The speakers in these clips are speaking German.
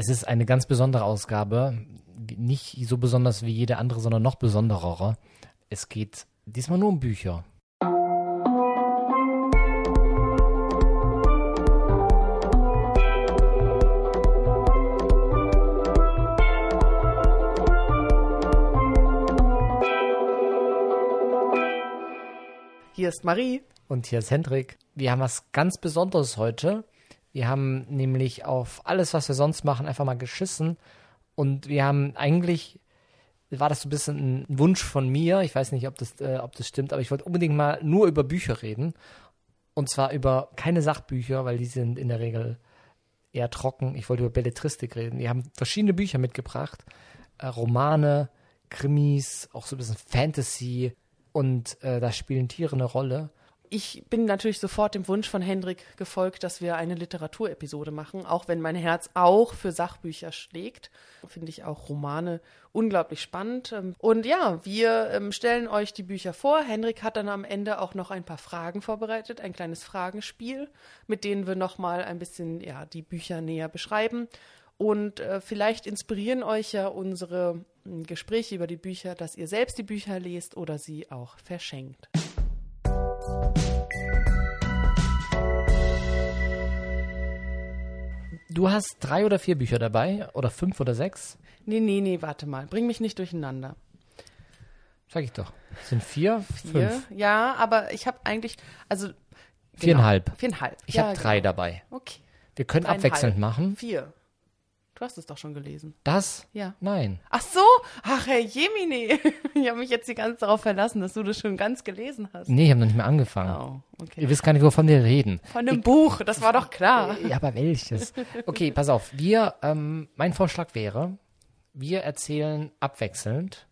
Es ist eine ganz besondere Ausgabe. Nicht so besonders wie jede andere, sondern noch besonderer. Es geht diesmal nur um Bücher. Hier ist Marie. Und hier ist Hendrik. Wir haben was ganz Besonderes heute. Wir haben nämlich auf alles, was wir sonst machen, einfach mal geschissen. Und wir haben eigentlich, war das so ein bisschen ein Wunsch von mir. Ich weiß nicht, ob das, äh, ob das stimmt, aber ich wollte unbedingt mal nur über Bücher reden. Und zwar über keine Sachbücher, weil die sind in der Regel eher trocken. Ich wollte über Belletristik reden. Wir haben verschiedene Bücher mitgebracht. Äh, Romane, Krimis, auch so ein bisschen Fantasy. Und äh, da spielen Tiere eine Rolle ich bin natürlich sofort dem Wunsch von Hendrik gefolgt, dass wir eine Literaturepisode machen, auch wenn mein Herz auch für Sachbücher schlägt. Finde ich auch Romane unglaublich spannend. Und ja, wir ähm, stellen euch die Bücher vor. Hendrik hat dann am Ende auch noch ein paar Fragen vorbereitet, ein kleines Fragenspiel, mit denen wir nochmal ein bisschen ja, die Bücher näher beschreiben. Und äh, vielleicht inspirieren euch ja unsere hm, Gespräche über die Bücher, dass ihr selbst die Bücher lest oder sie auch verschenkt. Du hast drei oder vier Bücher dabei oder fünf oder sechs? Nee, nee, nee, warte mal. Bring mich nicht durcheinander. Sag ich doch. Das sind vier, vier? fünf. Ja, aber ich habe eigentlich, also viereinhalb. Genau, viereinhalb. Ich ja, habe drei genau. dabei. Okay. Wir können abwechselnd machen. Vier. Du hast es doch schon gelesen. Das? Ja. Nein. Ach so, ach Herr Jemine. Ich habe mich jetzt die ganze Zeit darauf verlassen, dass du das schon ganz gelesen hast. Nee, ich habe noch nicht mehr angefangen. Oh, okay. Ihr wisst gar nicht, wovon wir reden. Von einem Buch, das war doch klar. Ja, aber welches? Okay, pass auf. Wir, ähm, mein Vorschlag wäre, wir erzählen abwechselnd.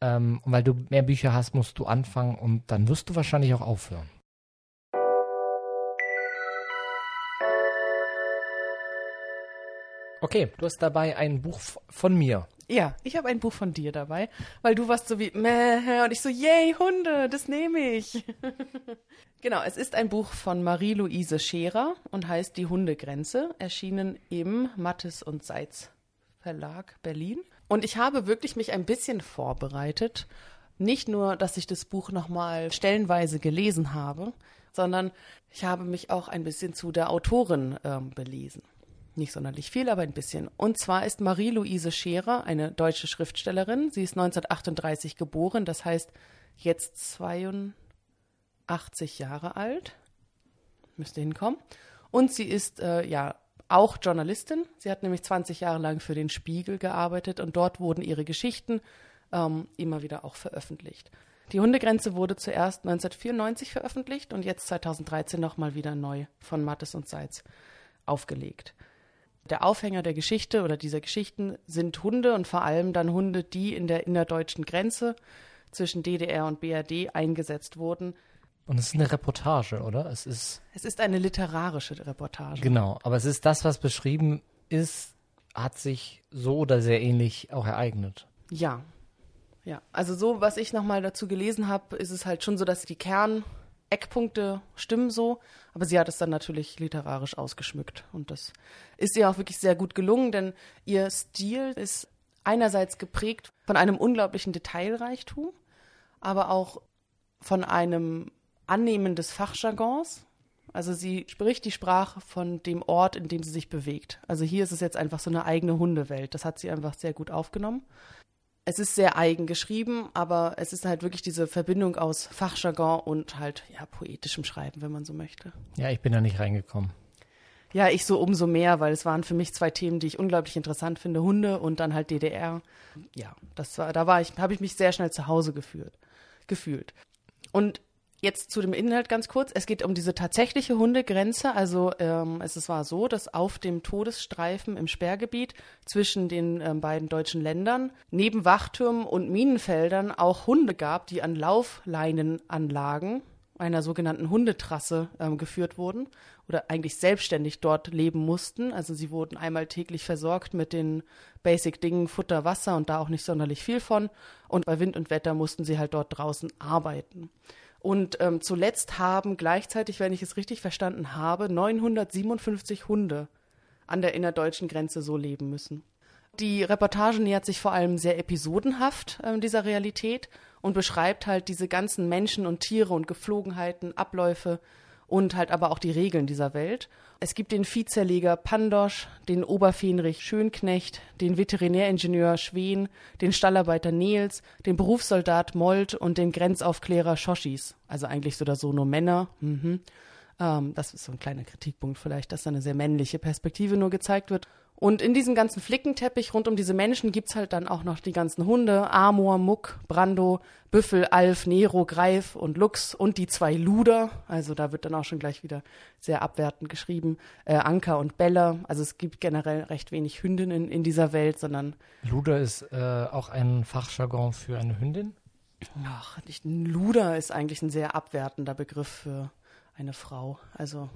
Ähm, und weil du mehr Bücher hast, musst du anfangen und dann wirst du wahrscheinlich auch aufhören. Okay, du hast dabei ein Buch von mir. Ja, ich habe ein Buch von dir dabei, weil du warst so wie meh und ich so yay Hunde, das nehme ich. genau, es ist ein Buch von Marie-Louise Scherer und heißt Die Hundegrenze, erschienen im Mattes und Seitz Verlag Berlin. Und ich habe wirklich mich ein bisschen vorbereitet, nicht nur, dass ich das Buch nochmal stellenweise gelesen habe, sondern ich habe mich auch ein bisschen zu der Autorin ähm, belesen. Nicht sonderlich viel, aber ein bisschen. Und zwar ist Marie-Louise Scherer eine deutsche Schriftstellerin. Sie ist 1938 geboren, das heißt jetzt 82 Jahre alt. Müsste hinkommen. Und sie ist äh, ja auch Journalistin. Sie hat nämlich 20 Jahre lang für den Spiegel gearbeitet und dort wurden ihre Geschichten ähm, immer wieder auch veröffentlicht. Die Hundegrenze wurde zuerst 1994 veröffentlicht und jetzt 2013 nochmal wieder neu von Mattes und Seitz aufgelegt. Der Aufhänger der Geschichte oder dieser Geschichten sind Hunde und vor allem dann Hunde, die in der innerdeutschen Grenze zwischen DDR und BRD eingesetzt wurden. Und es ist eine Reportage, oder? Es ist. Es ist eine literarische Reportage. Genau, aber es ist das, was beschrieben ist, hat sich so oder sehr ähnlich auch ereignet. Ja. Ja, also so, was ich nochmal dazu gelesen habe, ist es halt schon so, dass die Kerneckpunkte stimmen so, aber sie hat es dann natürlich literarisch ausgeschmückt und das ist ihr auch wirklich sehr gut gelungen, denn ihr Stil ist einerseits geprägt von einem unglaublichen Detailreichtum, aber auch von einem Annehmen des Fachjargons. Also sie spricht die Sprache von dem Ort, in dem sie sich bewegt. Also hier ist es jetzt einfach so eine eigene Hundewelt. Das hat sie einfach sehr gut aufgenommen. Es ist sehr eigen geschrieben, aber es ist halt wirklich diese Verbindung aus Fachjargon und halt ja poetischem Schreiben, wenn man so möchte. Ja, ich bin da nicht reingekommen. Ja, ich so umso mehr, weil es waren für mich zwei Themen, die ich unglaublich interessant finde, Hunde und dann halt DDR. Ja, das war, da war ich, habe ich mich sehr schnell zu Hause gefühlt, gefühlt. Und Jetzt zu dem Inhalt ganz kurz. Es geht um diese tatsächliche Hundegrenze. Also ähm, es war so, dass auf dem Todesstreifen im Sperrgebiet zwischen den ähm, beiden deutschen Ländern neben Wachtürmen und Minenfeldern auch Hunde gab, die an Laufleinenanlagen einer sogenannten Hundetrasse ähm, geführt wurden oder eigentlich selbstständig dort leben mussten. Also sie wurden einmal täglich versorgt mit den Basic-Dingen Futter, Wasser und da auch nicht sonderlich viel von. Und bei Wind und Wetter mussten sie halt dort draußen arbeiten. Und ähm, zuletzt haben gleichzeitig, wenn ich es richtig verstanden habe, 957 Hunde an der innerdeutschen Grenze so leben müssen. Die Reportage nähert sich vor allem sehr episodenhaft äh, dieser Realität und beschreibt halt diese ganzen Menschen und Tiere und Geflogenheiten, Abläufe und halt aber auch die Regeln dieser Welt. Es gibt den Viehzerleger Pandosch, den Oberfähnrich Schönknecht, den Veterinäringenieur Schwen, den Stallarbeiter Nils, den Berufssoldat Molt und den Grenzaufklärer Schoschis. Also eigentlich so oder so nur Männer. Mhm. Ähm, das ist so ein kleiner Kritikpunkt vielleicht, dass da eine sehr männliche Perspektive nur gezeigt wird. Und in diesem ganzen Flickenteppich rund um diese Menschen gibt's halt dann auch noch die ganzen Hunde, Amor, Muck, Brando, Büffel, Alf, Nero, Greif und Lux und die zwei Luder. Also da wird dann auch schon gleich wieder sehr abwertend geschrieben. Äh, Anka und Bella. Also es gibt generell recht wenig Hündinnen in dieser Welt, sondern. Luder ist äh, auch ein Fachjargon für eine Hündin? Ach, nicht, Luder ist eigentlich ein sehr abwertender Begriff für eine Frau. Also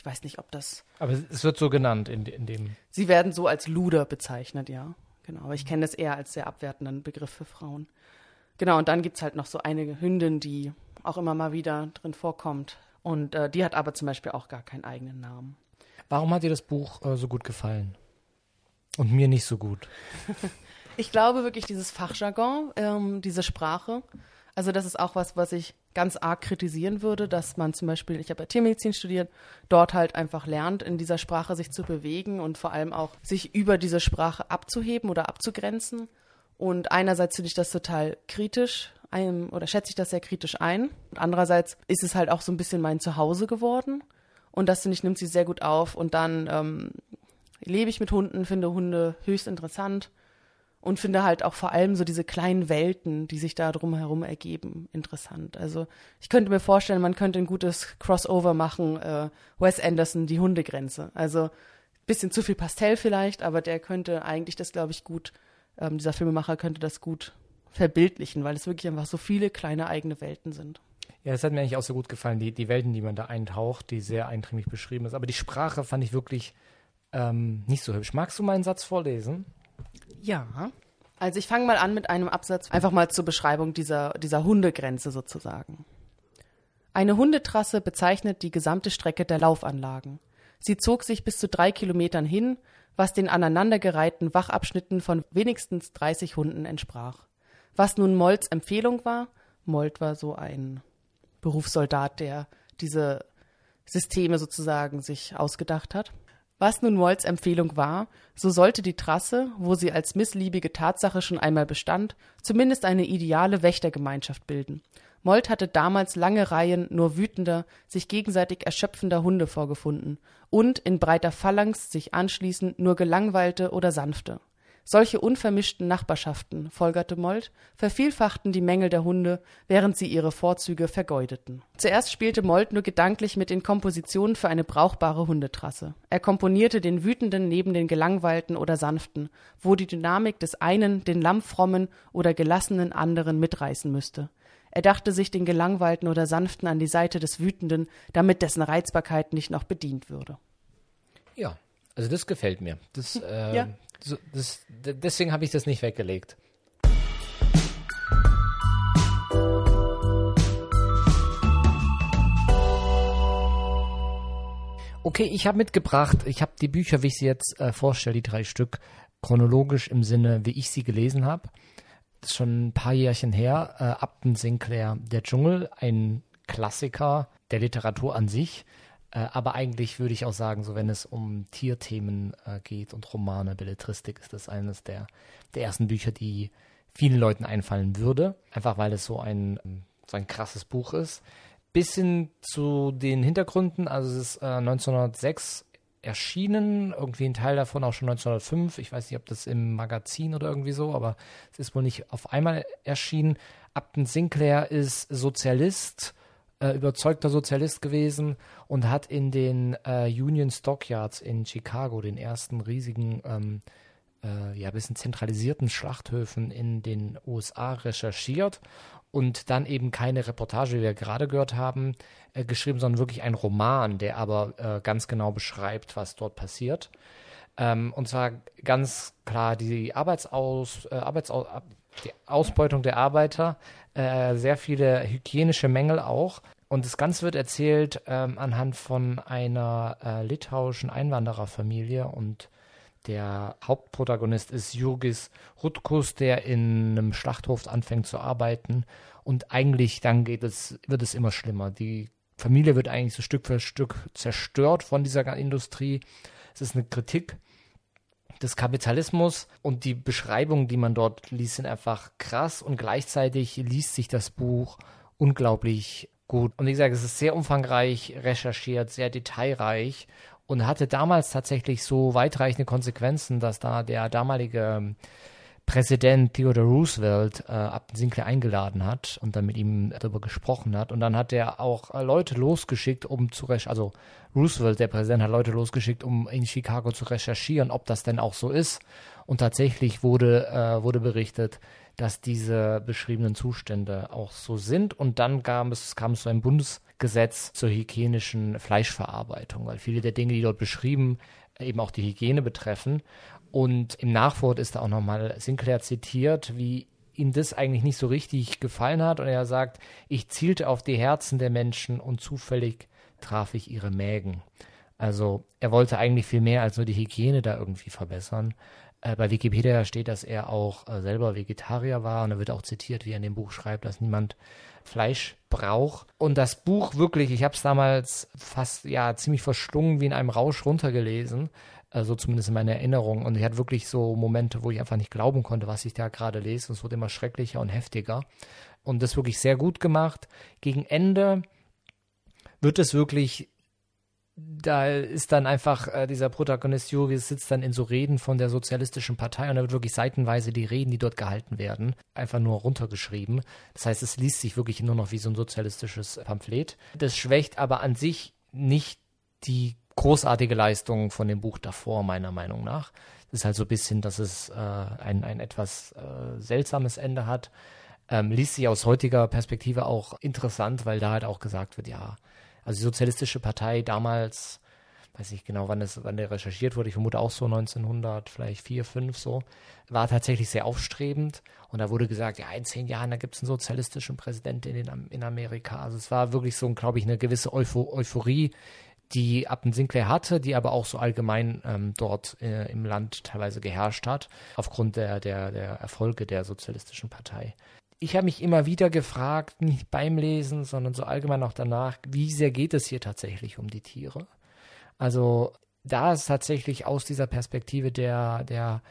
ich weiß nicht, ob das. Aber es wird so genannt in, in dem. Sie werden so als Luder bezeichnet, ja. Genau. Aber ich kenne das eher als sehr abwertenden Begriff für Frauen. Genau, und dann gibt es halt noch so eine Hündin, die auch immer mal wieder drin vorkommt. Und äh, die hat aber zum Beispiel auch gar keinen eigenen Namen. Warum hat dir das Buch äh, so gut gefallen? Und mir nicht so gut. ich glaube wirklich, dieses Fachjargon, ähm, diese Sprache, also das ist auch was, was ich ganz arg kritisieren würde, dass man zum Beispiel, ich habe ja Tiermedizin studiert, dort halt einfach lernt, in dieser Sprache sich zu bewegen und vor allem auch sich über diese Sprache abzuheben oder abzugrenzen. Und einerseits finde ich das total kritisch ein, oder schätze ich das sehr kritisch ein. Und andererseits ist es halt auch so ein bisschen mein Zuhause geworden. Und das finde ich, nimmt sie sehr gut auf. Und dann ähm, lebe ich mit Hunden, finde Hunde höchst interessant und finde halt auch vor allem so diese kleinen Welten, die sich da drumherum ergeben, interessant. Also ich könnte mir vorstellen, man könnte ein gutes Crossover machen, äh, Wes Anderson, die Hundegrenze. Also bisschen zu viel Pastell vielleicht, aber der könnte eigentlich das, glaube ich, gut, ähm, dieser Filmemacher könnte das gut verbildlichen, weil es wirklich einfach so viele kleine eigene Welten sind. Ja, das hat mir eigentlich auch so gut gefallen, die, die Welten, die man da eintaucht, die sehr eindringlich beschrieben ist. Aber die Sprache fand ich wirklich ähm, nicht so hübsch. Magst du meinen Satz vorlesen? Ja. Also ich fange mal an mit einem Absatz, einfach mal zur Beschreibung dieser, dieser Hundegrenze sozusagen. Eine Hundetrasse bezeichnet die gesamte Strecke der Laufanlagen. Sie zog sich bis zu drei Kilometern hin, was den aneinandergereihten Wachabschnitten von wenigstens 30 Hunden entsprach. Was nun Molts Empfehlung war, Molt war so ein Berufssoldat, der diese Systeme sozusagen sich ausgedacht hat. Was nun Molts Empfehlung war, so sollte die Trasse, wo sie als missliebige Tatsache schon einmal bestand, zumindest eine ideale Wächtergemeinschaft bilden. Molt hatte damals lange Reihen nur wütender, sich gegenseitig erschöpfender Hunde vorgefunden und in breiter Phalanx sich anschließend nur gelangweilte oder sanfte. Solche unvermischten Nachbarschaften, folgerte Molt, vervielfachten die Mängel der Hunde, während sie ihre Vorzüge vergeudeten. Zuerst spielte Molt nur gedanklich mit den Kompositionen für eine brauchbare Hundetrasse. Er komponierte den Wütenden neben den Gelangweilten oder Sanften, wo die Dynamik des einen den lammfrommen oder gelassenen anderen mitreißen müsste. Er dachte sich den Gelangweilten oder Sanften an die Seite des Wütenden, damit dessen Reizbarkeit nicht noch bedient würde. Ja, also das gefällt mir. Das, äh, ja. So, das, deswegen habe ich das nicht weggelegt. Okay, ich habe mitgebracht, ich habe die Bücher, wie ich sie jetzt äh, vorstelle, die drei Stück, chronologisch im Sinne, wie ich sie gelesen habe. Das ist schon ein paar Jährchen her. Äh, Upton Sinclair, Der Dschungel, ein Klassiker der Literatur an sich. Äh, aber eigentlich würde ich auch sagen, so wenn es um Tierthemen äh, geht und Romane, Belletristik, ist das eines der, der ersten Bücher, die vielen Leuten einfallen würde. Einfach weil es so ein, so ein krasses Buch ist. Bisschen zu den Hintergründen, also es ist äh, 1906 erschienen, irgendwie ein Teil davon auch schon 1905. Ich weiß nicht, ob das im Magazin oder irgendwie so, aber es ist wohl nicht auf einmal erschienen. Upton Sinclair ist Sozialist, äh, überzeugter Sozialist gewesen und hat in den äh, Union Stockyards in Chicago, den ersten riesigen, ähm, äh, ja, bisschen zentralisierten Schlachthöfen in den USA recherchiert und dann eben keine Reportage, wie wir gerade gehört haben, äh, geschrieben, sondern wirklich ein Roman, der aber äh, ganz genau beschreibt, was dort passiert. Ähm, und zwar ganz klar die Arbeitsaus, äh, Arbeitsaus, die Ausbeutung der Arbeiter, äh, sehr viele hygienische Mängel auch. Und das Ganze wird erzählt ähm, anhand von einer äh, litauischen Einwandererfamilie und der Hauptprotagonist ist Jurgis Rutkus, der in einem Schlachthof anfängt zu arbeiten und eigentlich dann geht es, wird es immer schlimmer. Die Familie wird eigentlich so Stück für Stück zerstört von dieser Industrie. Es ist eine Kritik des Kapitalismus und die Beschreibungen, die man dort liest, sind einfach krass und gleichzeitig liest sich das Buch unglaublich gut. Und wie gesagt, es ist sehr umfangreich recherchiert, sehr detailreich und hatte damals tatsächlich so weitreichende Konsequenzen, dass da der damalige Präsident Theodore Roosevelt äh, Upton Sinclair eingeladen hat und dann mit ihm darüber gesprochen hat. Und dann hat er auch äh, Leute losgeschickt, um zu recherchieren, also Roosevelt, der Präsident, hat Leute losgeschickt, um in Chicago zu recherchieren, ob das denn auch so ist. Und tatsächlich wurde, äh, wurde berichtet, dass diese beschriebenen Zustände auch so sind. Und dann kam es, kam es zu einem Bundesgesetz zur hygienischen Fleischverarbeitung, weil viele der Dinge, die dort beschrieben, eben auch die Hygiene betreffen. Und im Nachwort ist da auch nochmal Sinclair zitiert, wie ihm das eigentlich nicht so richtig gefallen hat. Und er sagt, ich zielte auf die Herzen der Menschen und zufällig traf ich ihre Mägen. Also er wollte eigentlich viel mehr als nur die Hygiene da irgendwie verbessern. Äh, bei Wikipedia steht, dass er auch äh, selber Vegetarier war und er wird auch zitiert, wie er in dem Buch schreibt, dass niemand Fleisch braucht. Und das Buch wirklich, ich habe es damals fast ja ziemlich verschlungen wie in einem Rausch runtergelesen also zumindest in meiner Erinnerung. Und ich hatte wirklich so Momente, wo ich einfach nicht glauben konnte, was ich da gerade lese. Und es wurde immer schrecklicher und heftiger. Und das wirklich sehr gut gemacht. Gegen Ende wird es wirklich, da ist dann einfach äh, dieser Protagonist Juris sitzt dann in so Reden von der Sozialistischen Partei und da wird wirklich seitenweise die Reden, die dort gehalten werden, einfach nur runtergeschrieben. Das heißt, es liest sich wirklich nur noch wie so ein sozialistisches Pamphlet. Das schwächt aber an sich nicht die großartige Leistung von dem Buch davor, meiner Meinung nach. Das ist halt so ein bisschen, dass es äh, ein, ein etwas äh, seltsames Ende hat. Ähm, liest sich aus heutiger Perspektive auch interessant, weil da halt auch gesagt wird, ja, also die Sozialistische Partei damals, weiß ich genau, wann, es, wann der recherchiert wurde, ich vermute auch so 1900, vielleicht 4, 5 so, war tatsächlich sehr aufstrebend. Und da wurde gesagt, ja, in zehn Jahren, da gibt es einen sozialistischen Präsidenten in, in Amerika. Also es war wirklich so, glaube ich, eine gewisse Eupho Euphorie die Upton Sinclair hatte, die aber auch so allgemein ähm, dort äh, im Land teilweise geherrscht hat, aufgrund der, der, der Erfolge der Sozialistischen Partei. Ich habe mich immer wieder gefragt, nicht beim Lesen, sondern so allgemein auch danach, wie sehr geht es hier tatsächlich um die Tiere? Also da es tatsächlich aus dieser Perspektive der, der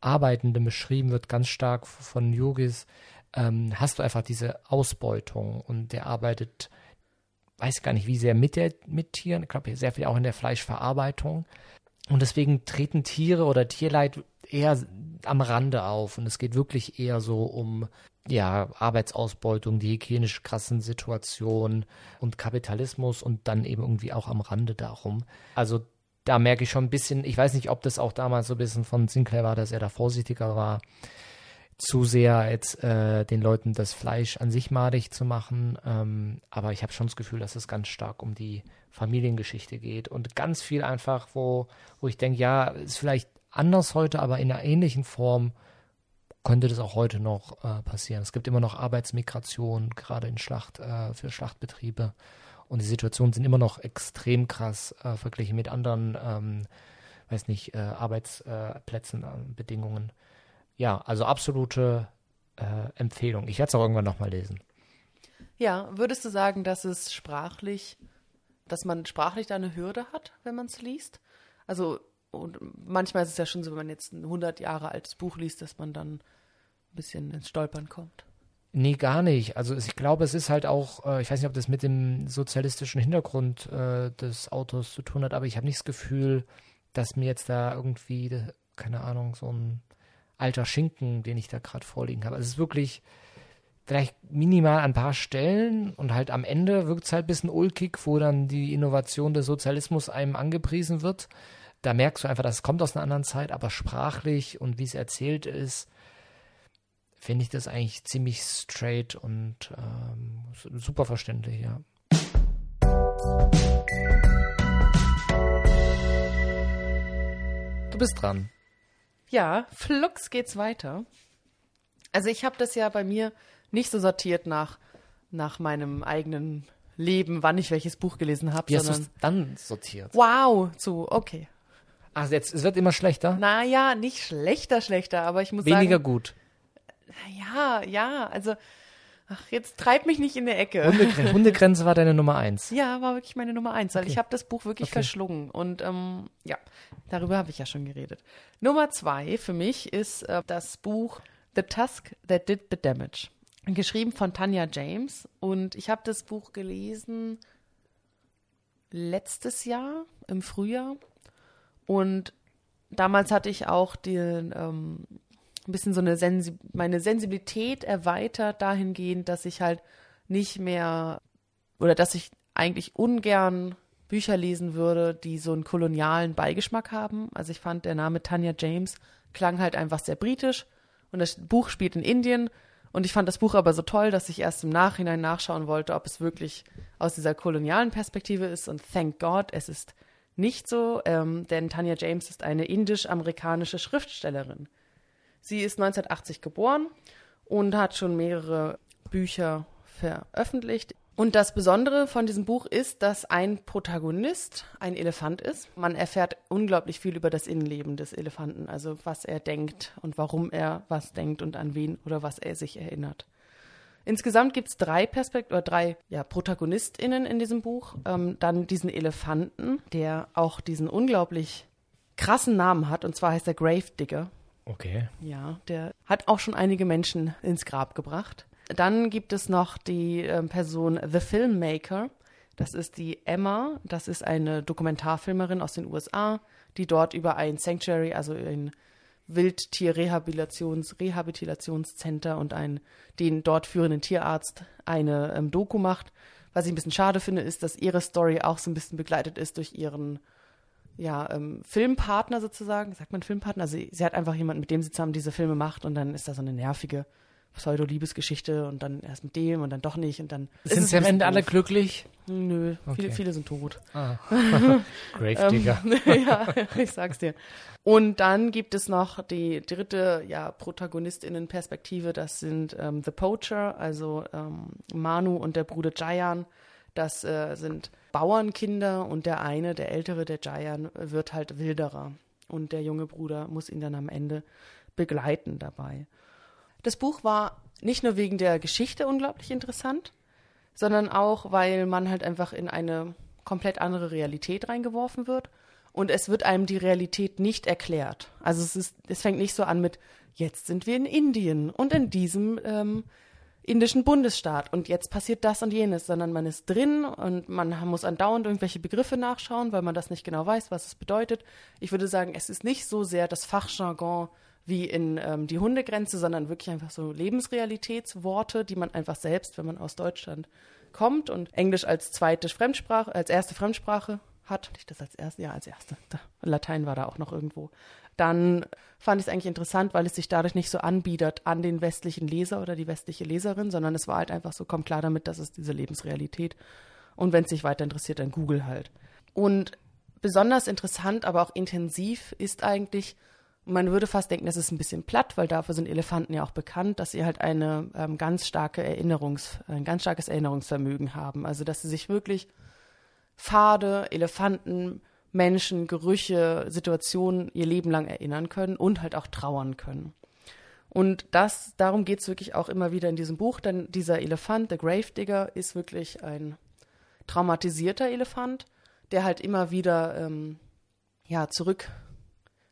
Arbeitenden beschrieben wird, ganz stark von Yogis, ähm, hast du einfach diese Ausbeutung und der arbeitet weiß gar nicht, wie sehr mit, der, mit Tieren. Ich glaube, sehr viel auch in der Fleischverarbeitung. Und deswegen treten Tiere oder Tierleid eher am Rande auf. Und es geht wirklich eher so um ja, Arbeitsausbeutung, die hygienisch krassen Situationen und Kapitalismus und dann eben irgendwie auch am Rande darum. Also da merke ich schon ein bisschen, ich weiß nicht, ob das auch damals so ein bisschen von Sinclair war, dass er da vorsichtiger war zu sehr jetzt äh, den Leuten das Fleisch an sich madig zu machen. Ähm, aber ich habe schon das Gefühl, dass es ganz stark um die Familiengeschichte geht und ganz viel einfach, wo, wo ich denke, ja, ist vielleicht anders heute, aber in einer ähnlichen Form könnte das auch heute noch äh, passieren. Es gibt immer noch Arbeitsmigration, gerade in Schlacht, äh, für Schlachtbetriebe. Und die Situationen sind immer noch extrem krass äh, verglichen mit anderen, ähm, weiß nicht, äh, Arbeitsplätzen, äh, Bedingungen ja, also absolute äh, Empfehlung. Ich werde es auch irgendwann nochmal lesen. Ja, würdest du sagen, dass es sprachlich, dass man sprachlich da eine Hürde hat, wenn man es liest? Also, und manchmal ist es ja schon so, wenn man jetzt ein 100 Jahre altes Buch liest, dass man dann ein bisschen ins Stolpern kommt. Nee, gar nicht. Also ich glaube, es ist halt auch, äh, ich weiß nicht, ob das mit dem sozialistischen Hintergrund äh, des Autors zu tun hat, aber ich habe nicht das Gefühl, dass mir jetzt da irgendwie, keine Ahnung, so ein alter Schinken, den ich da gerade vorliegen habe. Also es ist wirklich vielleicht minimal an ein paar Stellen und halt am Ende wirkt es halt ein bisschen ulkig, wo dann die Innovation des Sozialismus einem angepriesen wird. Da merkst du einfach, das kommt aus einer anderen Zeit, aber sprachlich und wie es erzählt ist, finde ich das eigentlich ziemlich straight und ähm, super verständlich, ja. Du bist dran. Ja, flugs geht's weiter. Also ich habe das ja bei mir nicht so sortiert nach, nach meinem eigenen Leben, wann ich welches Buch gelesen habe, Wie hast du es dann sortiert? wow, zu, okay. Ach, jetzt, es wird immer schlechter? Naja, nicht schlechter, schlechter, aber ich muss Weniger sagen, gut. ja, ja, also, ach, jetzt treib mich nicht in der Ecke. Hundegren Hundegrenze war deine Nummer eins. Ja, war wirklich meine Nummer eins, weil Okay. ich habe das Buch wirklich Okay. verschlungen. Und ähm, ja, darüber habe ich ja schon geredet. Nummer zwei für mich ist äh, das Buch The Tusk That Did the Damage. Geschrieben von Tanya James. Und ich habe das Buch gelesen letztes Jahr im Frühjahr. Und damals hatte ich auch den, ähm, ein bisschen so eine Sensi meine Sensibilität erweitert dahingehend, dass ich halt nicht mehr oder dass ich eigentlich ungern Bücher lesen würde, die so einen kolonialen Beigeschmack haben. Also ich fand, der Name Tanya James klang halt einfach sehr britisch und das Buch spielt in Indien und ich fand das Buch aber so toll, dass ich erst im Nachhinein nachschauen wollte, ob es wirklich aus dieser kolonialen Perspektive ist und thank God, es ist nicht so, ähm, denn Tanya James ist eine indisch-amerikanische Schriftstellerin. Sie ist 1980 geboren und hat schon mehrere Bücher veröffentlicht. Und das Besondere von diesem Buch ist, dass ein Protagonist ein Elefant ist. Man erfährt unglaublich viel über das Innenleben des Elefanten, also was er denkt und warum er was denkt und an wen oder was er sich erinnert. Insgesamt gibt es drei Perspekt oder drei ja, ProtagonistInnen in diesem Buch. Ähm, dann diesen Elefanten, der auch diesen unglaublich krassen Namen hat, und zwar heißt er Gravedigger. Okay. Ja, der hat auch schon einige Menschen ins Grab gebracht. Dann gibt es noch die ähm, Person The Filmmaker. Das ist die Emma. Das ist eine Dokumentarfilmerin aus den USA, die dort über ein Sanctuary, also ein Wildtierrehabilitations Rehabilitationscenter und einen den dort führenden Tierarzt eine ähm, Doku macht. Was ich ein bisschen schade finde, ist, dass ihre Story auch so ein bisschen begleitet ist durch ihren ja, ähm, Filmpartner sozusagen. Sagt man Filmpartner? Also sie, sie hat einfach jemanden, mit dem sie zusammen diese Filme macht und dann ist da so eine nervige Pseudo-Liebesgeschichte und dann erst mit dem und dann doch nicht und dann. Sind sie am Ende alle glücklich? Nö, Okay. viele, viele sind tot. Ah. Gravedigger. ja, ich sag's dir. Und dann gibt es noch die dritte, ja, ProtagonistInnen-Perspektive. Das sind ähm, The Poacher, also ähm, Manu und der Bruder Jayan. Das äh, sind Bauernkinder und der eine, der ältere, der Jayan, wird halt Wilderer. Und der junge Bruder muss ihn dann am Ende begleiten dabei. Das Buch war nicht nur wegen der Geschichte unglaublich interessant, sondern auch, weil man halt einfach in eine komplett andere Realität reingeworfen wird und es wird einem die Realität nicht erklärt. Also es ist, es fängt nicht so an mit, jetzt sind wir in Indien und in diesem ähm, indischen Bundesstaat. Und jetzt passiert das und jenes, sondern man ist drin und man muss andauernd irgendwelche Begriffe nachschauen, weil man das nicht genau weiß, was es bedeutet. Ich würde sagen, es ist nicht so sehr das Fachjargon wie in ähm, die Hundegrenze, sondern wirklich einfach so Lebensrealitätsworte, die man einfach selbst, wenn man aus Deutschland kommt und Englisch als zweite Fremdsprache, als erste Fremdsprache hat, nicht das als erste, ja, als erste, Latein war da auch noch irgendwo, dann fand ich es eigentlich interessant, weil es sich dadurch nicht so anbietet an den westlichen Leser oder die westliche Leserin, sondern es war halt einfach so, kommt klar damit, das ist diese Lebensrealität. Und wenn es sich weiter interessiert, dann Google halt. Und besonders interessant, aber auch intensiv ist eigentlich, man würde fast denken, das ist ein bisschen platt, weil dafür sind Elefanten ja auch bekannt, dass sie halt eine ähm, ganz starke Erinnerungs, ein ganz starkes Erinnerungsvermögen haben. Also dass sie sich wirklich Pfade, Elefanten, Menschen, Gerüche, Situationen ihr Leben lang erinnern können und halt auch trauern können. Und das, darum geht es wirklich auch immer wieder in diesem Buch, denn dieser Elefant, der Gravedigger, ist wirklich ein traumatisierter Elefant, der halt immer wieder ähm, ja, zurück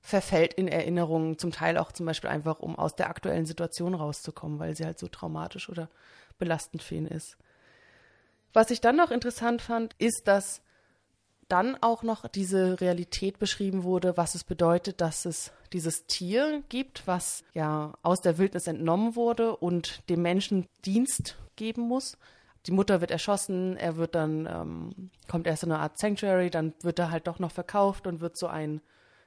verfällt in Erinnerungen, zum Teil auch zum Beispiel einfach, um aus der aktuellen Situation rauszukommen, weil sie halt so traumatisch oder belastend für ihn ist. Was ich dann noch interessant fand, ist, dass dann auch noch diese Realität beschrieben wurde, was es bedeutet, dass es dieses Tier gibt, was ja aus der Wildnis entnommen wurde und dem Menschen Dienst geben muss. Die Mutter wird erschossen, er wird dann, ähm, kommt erst in eine Art Sanctuary, dann wird er halt doch noch verkauft und wird so ein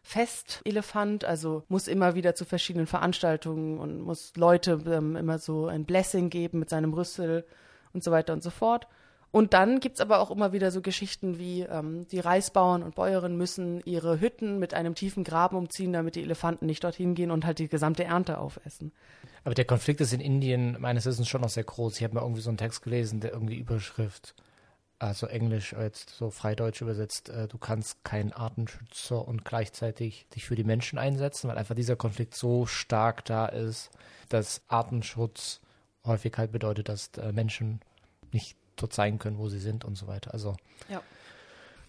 Festelefant, also muss immer wieder zu verschiedenen Veranstaltungen und muss Leute ähm, immer so ein Blessing geben mit seinem Rüssel und so weiter und so fort. Und dann gibt's aber auch immer wieder so Geschichten wie, ähm, die Reisbauern und Bäuerinnen müssen ihre Hütten mit einem tiefen Graben umziehen, damit die Elefanten nicht dorthin gehen und halt die gesamte Ernte aufessen. Aber der Konflikt ist in Indien meines Wissens schon noch sehr groß. Ich habe mal irgendwie so einen Text gelesen, der irgendwie Überschrift also Englisch jetzt so freideutsch übersetzt, äh, du kannst kein Artenschützer und gleichzeitig dich für die Menschen einsetzen, weil einfach dieser Konflikt so stark da ist, dass Artenschutz häufig halt bedeutet, dass äh, Menschen nicht dort sein können, wo sie sind und so weiter. Also ja.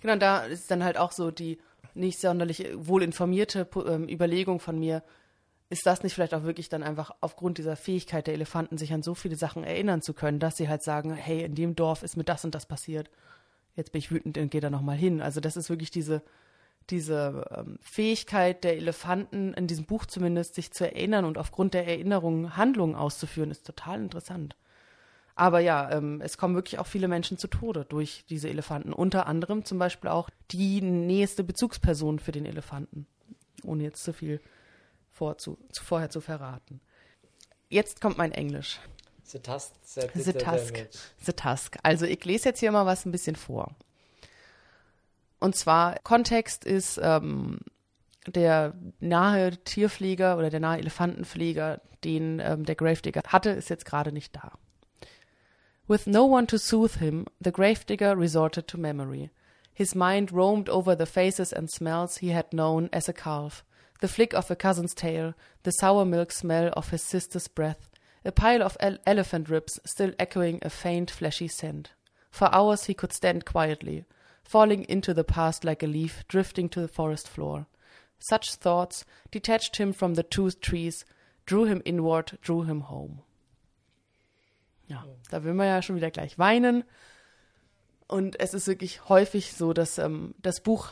Genau, da ist dann halt auch so die nicht sonderlich wohl informierte ähm, Überlegung von mir, ist das nicht vielleicht auch wirklich dann einfach aufgrund dieser Fähigkeit der Elefanten, sich an so viele Sachen erinnern zu können, dass sie halt sagen, hey, in dem Dorf ist mir das und das passiert. Jetzt bin ich wütend und gehe da nochmal hin. Also das ist wirklich diese, diese ähm, Fähigkeit der Elefanten, in diesem Buch zumindest, sich zu erinnern und aufgrund der Erinnerungen Handlungen auszuführen, ist total interessant. Aber ja, ähm, es kommen wirklich auch viele Menschen zu Tode durch diese Elefanten. Unter anderem zum Beispiel auch die nächste Bezugsperson für den Elefanten. Ohne jetzt zu viel vor, zu, vorher zu verraten. Jetzt kommt mein Englisch. The Tusk. The Tusk. The Tusk. Also ich lese jetzt hier mal was ein bisschen vor. Und zwar, Kontext ist ähm, der nahe Tierpfleger oder der nahe Elefantenpfleger, den ähm, der Gravedigger hatte, ist jetzt gerade nicht da. With no one to soothe him, the gravedigger resorted to memory. His mind roamed over the faces and smells he had known as a calf, the flick of a cousin's tail, the sour milk smell of his sister's breath, a pile of ele elephant ribs still echoing a faint fleshy scent. For hours he could stand quietly, falling into the past like a leaf drifting to the forest floor. Such thoughts detached him from the two trees, drew him inward, drew him home. Ja, da will man ja schon wieder gleich weinen. Und es ist wirklich häufig so, dass ähm, das Buch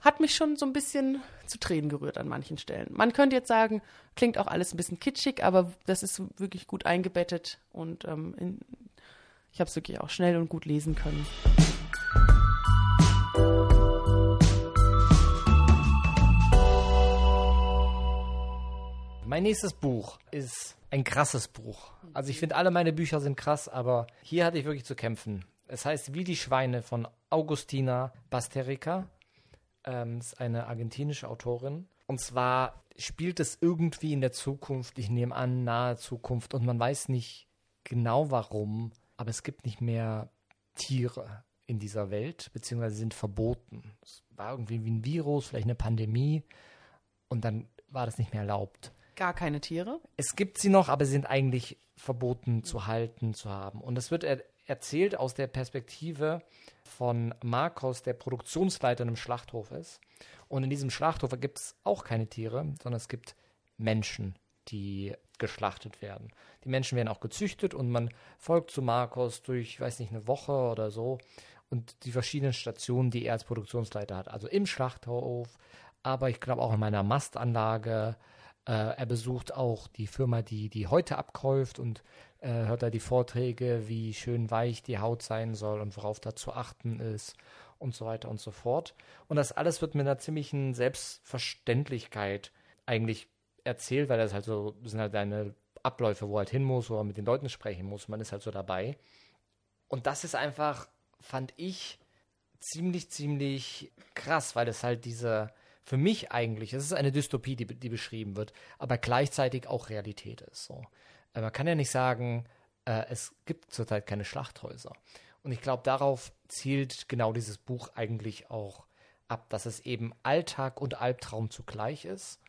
hat mich schon so ein bisschen zu Tränen gerührt an manchen Stellen. Man könnte jetzt sagen, klingt auch alles ein bisschen kitschig, aber das ist wirklich gut eingebettet und ähm, in, ich habe es wirklich auch schnell und gut lesen können. Mein nächstes Buch ist ein krasses Buch. Also ich finde, alle meine Bücher sind krass, aber hier hatte ich wirklich zu kämpfen. Es heißt Wie die Schweine von Augustina Basterica ähm, ist eine argentinische Autorin. Und zwar spielt es irgendwie in der Zukunft, ich nehme an, nahe Zukunft, und man weiß nicht genau warum, aber es gibt nicht mehr Tiere in dieser Welt, beziehungsweise sind verboten. Es war irgendwie wie ein Virus, vielleicht eine Pandemie, und dann war das nicht mehr erlaubt. Gar keine Tiere? Es gibt sie noch, aber sie sind eigentlich verboten zu halten, zu haben. Und es wird er erzählt aus der Perspektive von Marcos, der Produktionsleiter in einem Schlachthof ist. Und in diesem Schlachthof gibt es auch keine Tiere, sondern es gibt Menschen, die geschlachtet werden. Die Menschen werden auch gezüchtet und man folgt zu Marcos durch, ich weiß nicht, eine Woche oder so und die verschiedenen Stationen, die er als Produktionsleiter hat. Also im Schlachthof, aber ich glaube auch in meiner Mastanlage. Äh, er besucht auch die Firma, die die Häute abkäuft und äh, hört er die Vorträge, wie schön weich die Haut sein soll und worauf da zu achten ist und so weiter und so fort. Und das alles wird mit einer ziemlichen Selbstverständlichkeit eigentlich erzählt, weil das halt so sind halt deine Abläufe, wo er halt hin muss, wo er mit den Leuten sprechen muss. Man ist halt so dabei. Und das ist einfach, fand ich, ziemlich, ziemlich krass, weil es halt diese, für mich eigentlich, es ist eine Dystopie, die, die beschrieben wird, aber gleichzeitig auch Realität ist. So. Äh, man kann ja nicht sagen, äh, es gibt zurzeit keine Schlachthäuser. Und ich glaube, darauf zielt genau dieses Buch eigentlich auch ab, dass es eben Alltag und Albtraum zugleich ist.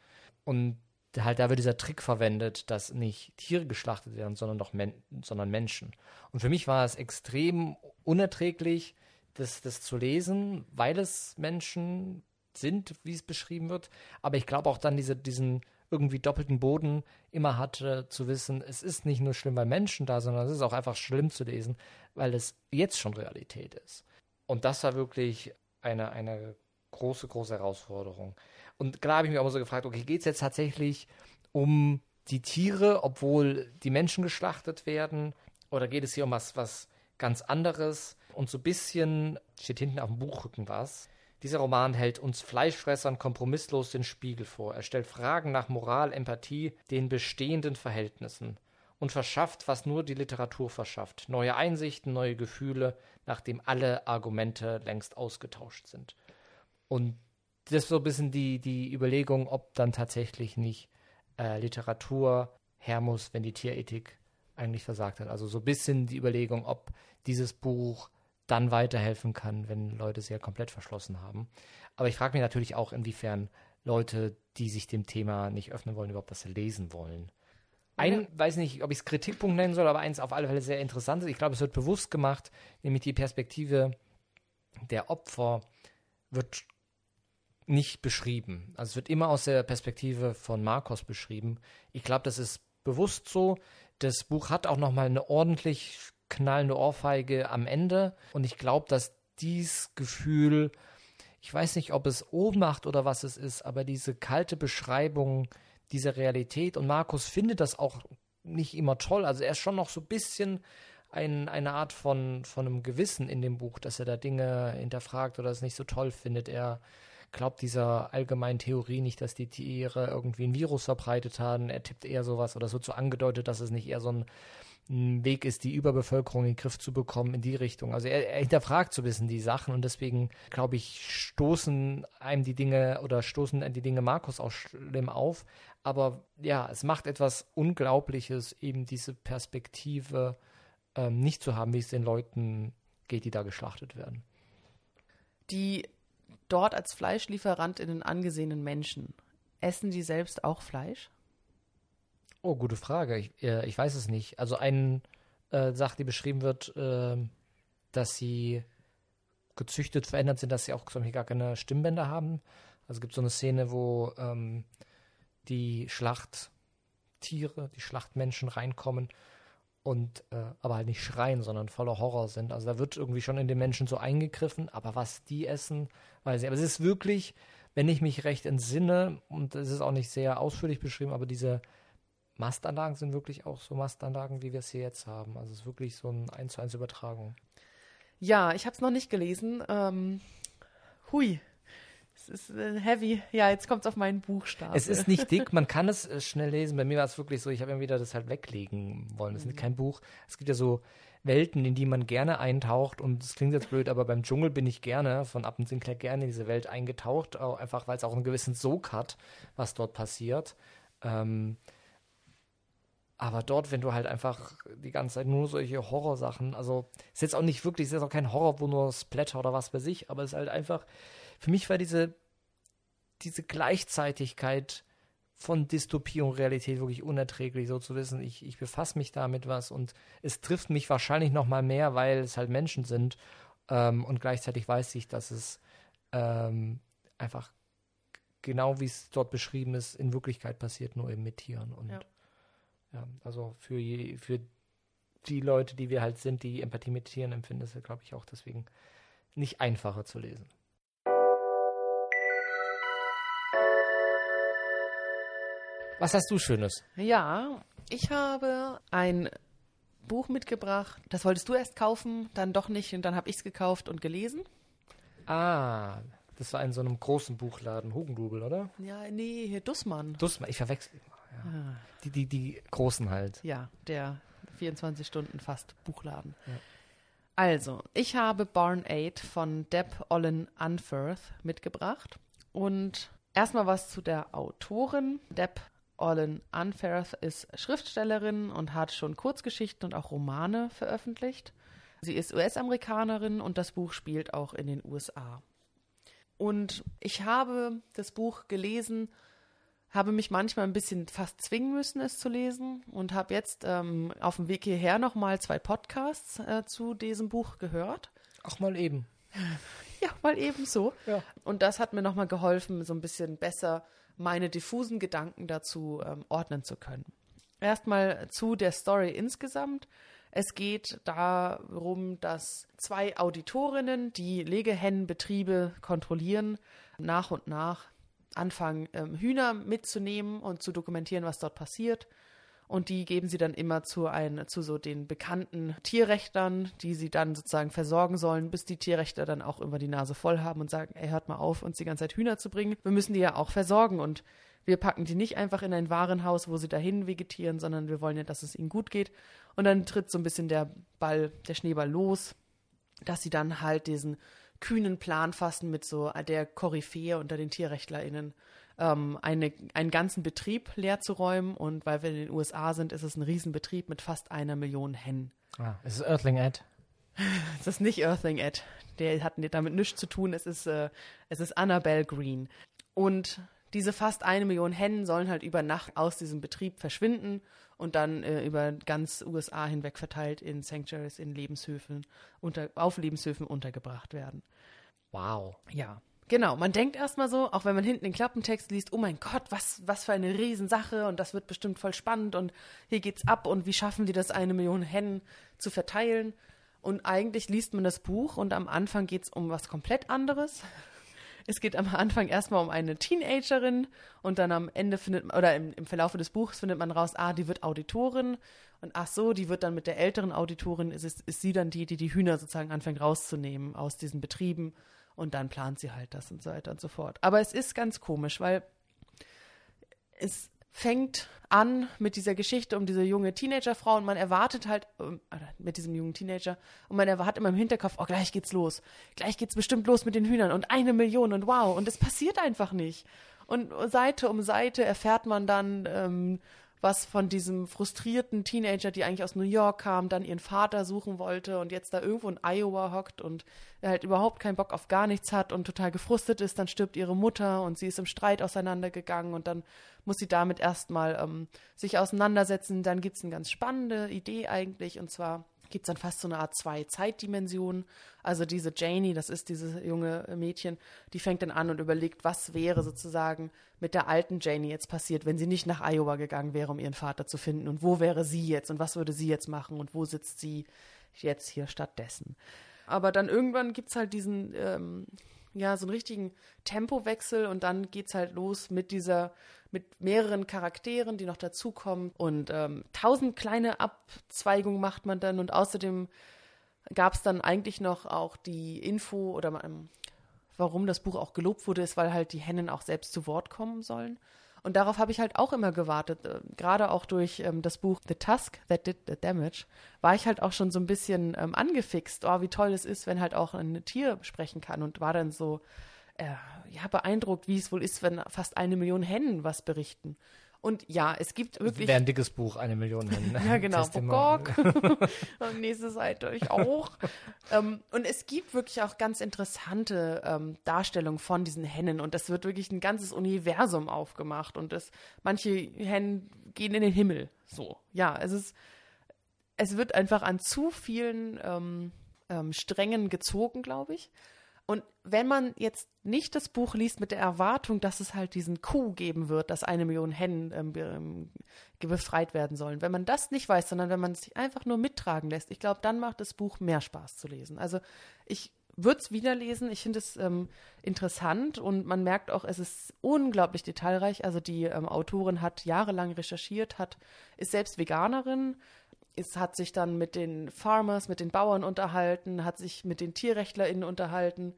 Und halt da wird dieser Trick verwendet, dass nicht Tiere geschlachtet werden, sondern doch Men sondern Menschen. Und für mich war es extrem unerträglich, das, das zu lesen, weil es Menschen sind, wie es beschrieben wird. Aber ich glaube auch dann diese, diesen irgendwie doppelten Boden immer hatte, zu wissen, es ist nicht nur schlimm, weil Menschen da, sondern es ist auch einfach schlimm zu lesen, weil es jetzt schon Realität ist. Und das war wirklich eine, eine große, große Herausforderung. Und klar habe ich mich auch so gefragt, okay, geht es jetzt tatsächlich um die Tiere, obwohl die Menschen geschlachtet werden? Oder geht es hier um was, was ganz anderes? Und so ein bisschen steht hinten auf dem Buchrücken was. Dieser Roman hält uns Fleischfressern kompromisslos den Spiegel vor. Er stellt Fragen nach Moral, Empathie, den bestehenden Verhältnissen und verschafft, was nur die Literatur verschafft. Neue Einsichten, neue Gefühle, nachdem alle Argumente längst ausgetauscht sind. Und das ist so ein bisschen die, die Überlegung, ob dann tatsächlich nicht äh, Literatur her muss, wenn die Tierethik eigentlich versagt hat. Also so ein bisschen die Überlegung, ob dieses Buch dann weiterhelfen kann, wenn Leute sehr komplett verschlossen haben. Aber ich frage mich natürlich auch, inwiefern Leute, die sich dem Thema nicht öffnen wollen, überhaupt das lesen wollen. Ein, ja. weiß nicht, ob ich es Kritikpunkt nennen soll, aber eins auf alle Fälle sehr interessant ist. Ich glaube, es wird bewusst gemacht, nämlich die Perspektive der Opfer wird nicht beschrieben. Also es wird immer aus der Perspektive von Marcos beschrieben. Ich glaube, das ist bewusst so. Das Buch hat auch noch mal eine ordentlich knallende Ohrfeige am Ende und ich glaube, dass dies Gefühl, ich weiß nicht, ob es Ohnmacht oder was es ist, aber diese kalte Beschreibung dieser Realität und Markus findet das auch nicht immer toll. Also er ist schon noch so ein bisschen ein, eine Art von, von einem Gewissen in dem Buch, dass er da Dinge hinterfragt oder es nicht so toll findet. Er glaubt dieser allgemeinen Theorie nicht, dass die Tiere irgendwie ein Virus verbreitet haben. Er tippt eher sowas oder so zu angedeutet, dass es nicht eher so ein, ein Weg ist, die Überbevölkerung in den Griff zu bekommen in die Richtung. Also er, er hinterfragt so ein bisschen die Sachen und deswegen, glaube ich, stoßen einem die Dinge oder stoßen die Dinge Markus auch schlimm auf. Aber ja, es macht etwas Unglaubliches, eben diese Perspektive ähm, nicht zu haben, wie es den Leuten geht, die da geschlachtet werden. Die dort als Fleischlieferantinnen angesehenen Menschen, essen die selbst auch Fleisch? Oh, gute Frage. Ich, äh, ich weiß es nicht. Also eine äh, Sache, die beschrieben wird, äh, dass sie gezüchtet verändert sind, dass sie auch zum gar keine Stimmbänder haben. Also es gibt so eine Szene, wo ähm, die Schlachttiere, die Schlachtmenschen reinkommen und äh, aber halt nicht schreien, sondern voller Horror sind. Also da wird irgendwie schon in den Menschen so eingegriffen, aber was die essen, weiß ich. Aber es ist wirklich, wenn ich mich recht entsinne, und es ist auch nicht sehr ausführlich beschrieben, aber diese Mastanlagen sind wirklich auch so Mastanlagen, wie wir es hier jetzt haben. Also es ist wirklich so eine 1 zu 1 Übertragung. Ja, ich habe es noch nicht gelesen. Ähm, hui, es ist äh, heavy. Ja, jetzt kommt es auf meinen Buchstaben. Es ist nicht dick, man kann es äh, schnell lesen. Bei mir war es wirklich so, ich habe immer wieder das halt weglegen wollen. Es mhm. ist kein Buch. Es gibt ja so Welten, in die man gerne eintaucht. Und es klingt jetzt blöd, aber beim Dschungel bin ich gerne, von Appen Sinclair gerne in diese Welt eingetaucht. Auch einfach, weil es auch einen gewissen Sog hat, was dort passiert. Ähm, aber dort, wenn du halt einfach die ganze Zeit nur solche Horrorsachen, also ist jetzt auch nicht wirklich, ist jetzt auch kein Horror, wo nur Splatter oder was bei sich, aber es ist halt einfach, für mich war diese, diese Gleichzeitigkeit von Dystopie und Realität wirklich unerträglich, so zu wissen, ich, ich befasse mich damit was und es trifft mich wahrscheinlich noch mal mehr, weil es halt Menschen sind ähm, und gleichzeitig weiß ich, dass es ähm, einfach genau wie es dort beschrieben ist, in Wirklichkeit passiert, nur eben mit Tieren und ja, ja also für, je, für die Leute, die wir halt sind, die Empathie mit Tieren empfinden, ist glaube ich auch deswegen nicht einfacher zu lesen. Was hast du Schönes? Ja, ich habe ein Buch mitgebracht. Das wolltest du erst kaufen, dann doch nicht und dann habe ich es gekauft und gelesen. Ah, das war in so einem großen Buchladen, Hugendubel, oder? Ja, nee, hier Dussmann. Dussmann, ich verwechsel immer. Ah. Die, die, die großen halt. Ja, der 24 Stunden fast Buchladen. Ja. Also, ich habe Barn 8 von Deb Olin Unferth mitgebracht. Und erstmal was zu der Autorin. Deb Olin Unferth ist Schriftstellerin und hat schon Kurzgeschichten und auch Romane veröffentlicht. Sie ist US-Amerikanerin und das Buch spielt auch in den USA. Und ich habe das Buch gelesen, habe mich manchmal ein bisschen fast zwingen müssen, es zu lesen und habe jetzt ähm, auf dem Weg hierher nochmal zwei Podcasts äh, zu diesem Buch gehört. Auch mal eben. Ja, mal eben so. Ja. Und das hat mir nochmal geholfen, so ein bisschen besser meine diffusen Gedanken dazu ähm, ordnen zu können. Erstmal zu der Story insgesamt. Es geht darum, dass zwei Auditorinnen, die Legehennenbetriebe kontrollieren, nach und nach anfangen, ähm, Hühner mitzunehmen und zu dokumentieren, was dort passiert und die geben sie dann immer zu, ein, zu so den bekannten Tierrechtlern, die sie dann sozusagen versorgen sollen, bis die Tierrechtler dann auch immer die Nase voll haben und sagen, ey, hört mal auf, uns die ganze Zeit Hühner zu bringen. Wir müssen die ja auch versorgen und wir packen die nicht einfach in ein Warenhaus, wo sie dahin vegetieren, sondern wir wollen ja, dass es ihnen gut geht. Und dann tritt so ein bisschen der Ball, der Schneeball los, dass sie dann halt diesen kühnen Plan fassen mit so der Koryphäe unter den TierrechtlerInnen ähm, eine, einen ganzen Betrieb leer zu räumen. Und weil wir in den USA sind, ist es ein Riesenbetrieb mit fast einer Million Hennen. Ah, ist es Earthling Ed? Es ist nicht Earthling Ed. Der hat damit nichts zu tun. Es ist, äh, es ist Annabelle Green. Und diese fast eine Million Hennen sollen halt über Nacht aus diesem Betrieb verschwinden und dann äh, über ganz USA hinweg verteilt in Sanctuaries, in Lebenshöfen, unter, auf Lebenshöfen untergebracht werden. Wow. Ja. Genau, man denkt erstmal so, auch wenn man hinten den Klappentext liest, oh mein Gott, was, was für eine Riesensache und das wird bestimmt voll spannend und hier geht's ab und wie schaffen die das, eine Million Hennen zu verteilen. Und eigentlich liest man das Buch und am Anfang geht's um was komplett anderes. Es geht am Anfang erstmal um eine Teenagerin und dann am Ende findet man, oder im, im Verlauf des Buchs findet man raus, ah, die wird Auditorin und ach so, die wird dann mit der älteren Auditorin, ist, ist, ist sie dann die, die die Hühner sozusagen anfängt rauszunehmen aus diesen Betrieben und dann plant sie halt das und so weiter und so fort. Aber es ist ganz komisch, weil es fängt an mit dieser Geschichte um diese junge Teenagerfrau und man erwartet halt, ähm, mit diesem jungen Teenager, und man hat immer im Hinterkopf, oh, gleich geht's los. Gleich geht's bestimmt los mit den Hühnern und eine Million und wow. Und es passiert einfach nicht. Und Seite um Seite erfährt man dann, ähm, was von diesem frustrierten Teenager, die eigentlich aus New York kam, dann ihren Vater suchen wollte und jetzt da irgendwo in Iowa hockt und er halt überhaupt keinen Bock auf gar nichts hat und total gefrustet ist, dann stirbt ihre Mutter und sie ist im Streit auseinandergegangen und dann muss sie damit erstmal ähm, sich auseinandersetzen. Dann gibt es eine ganz spannende Idee eigentlich und zwar gibt es dann fast so eine Art zwei Zeitdimensionen. Also diese Janie, das ist dieses junge Mädchen, die fängt dann an und überlegt, was wäre sozusagen mit der alten Janie jetzt passiert, wenn sie nicht nach Iowa gegangen wäre, um ihren Vater zu finden. Und wo wäre sie jetzt und was würde sie jetzt machen und wo sitzt sie jetzt hier stattdessen. Aber dann irgendwann gibt es halt diesen, ähm, ja, so einen richtigen Tempowechsel und dann geht es halt los mit dieser mit mehreren Charakteren, die noch dazukommen. Und ähm, tausend kleine Abzweigungen macht man dann. Und außerdem gab es dann eigentlich noch auch die Info oder ähm, warum das Buch auch gelobt wurde, ist, weil halt die Hennen auch selbst zu Wort kommen sollen. Und darauf habe ich halt auch immer gewartet. Äh, gerade auch durch ähm, das Buch The Tusk That Did the Damage war ich halt auch schon so ein bisschen ähm, angefixt. Oh, wie toll es ist, wenn halt auch ein Tier sprechen kann. Und war dann so, äh, ja, beeindruckt, wie es wohl ist, wenn fast eine Million Hennen was berichten. Und ja, es gibt wirklich. Wäre ein dickes Buch, eine Million Hennen. ja, genau. Bogok. Nächste Seite, ich auch. ähm, und es gibt wirklich auch ganz interessante ähm, Darstellungen von diesen Hennen. Und das wird wirklich ein ganzes Universum aufgemacht. Und das, manche Hennen gehen in den Himmel. So. Ja, es ist, es wird einfach an zu vielen ähm, ähm Strängen gezogen, glaube ich. Und wenn man jetzt nicht das Buch liest mit der Erwartung, dass es halt diesen Coup geben wird, dass eine Million Hennen ähm, ähm, befreit werden sollen, wenn man das nicht weiß, sondern wenn man sich einfach nur mittragen lässt, ich glaube, dann macht das Buch mehr Spaß zu lesen. Also ich würde es wieder lesen. Ich finde es ähm, interessant und man merkt auch, es ist unglaublich detailreich. Also die ähm, Autorin hat jahrelang recherchiert, hat ist selbst Veganerin, es hat sich dann mit den Farmers, mit den Bauern unterhalten, hat sich mit den TierrechtlerInnen unterhalten,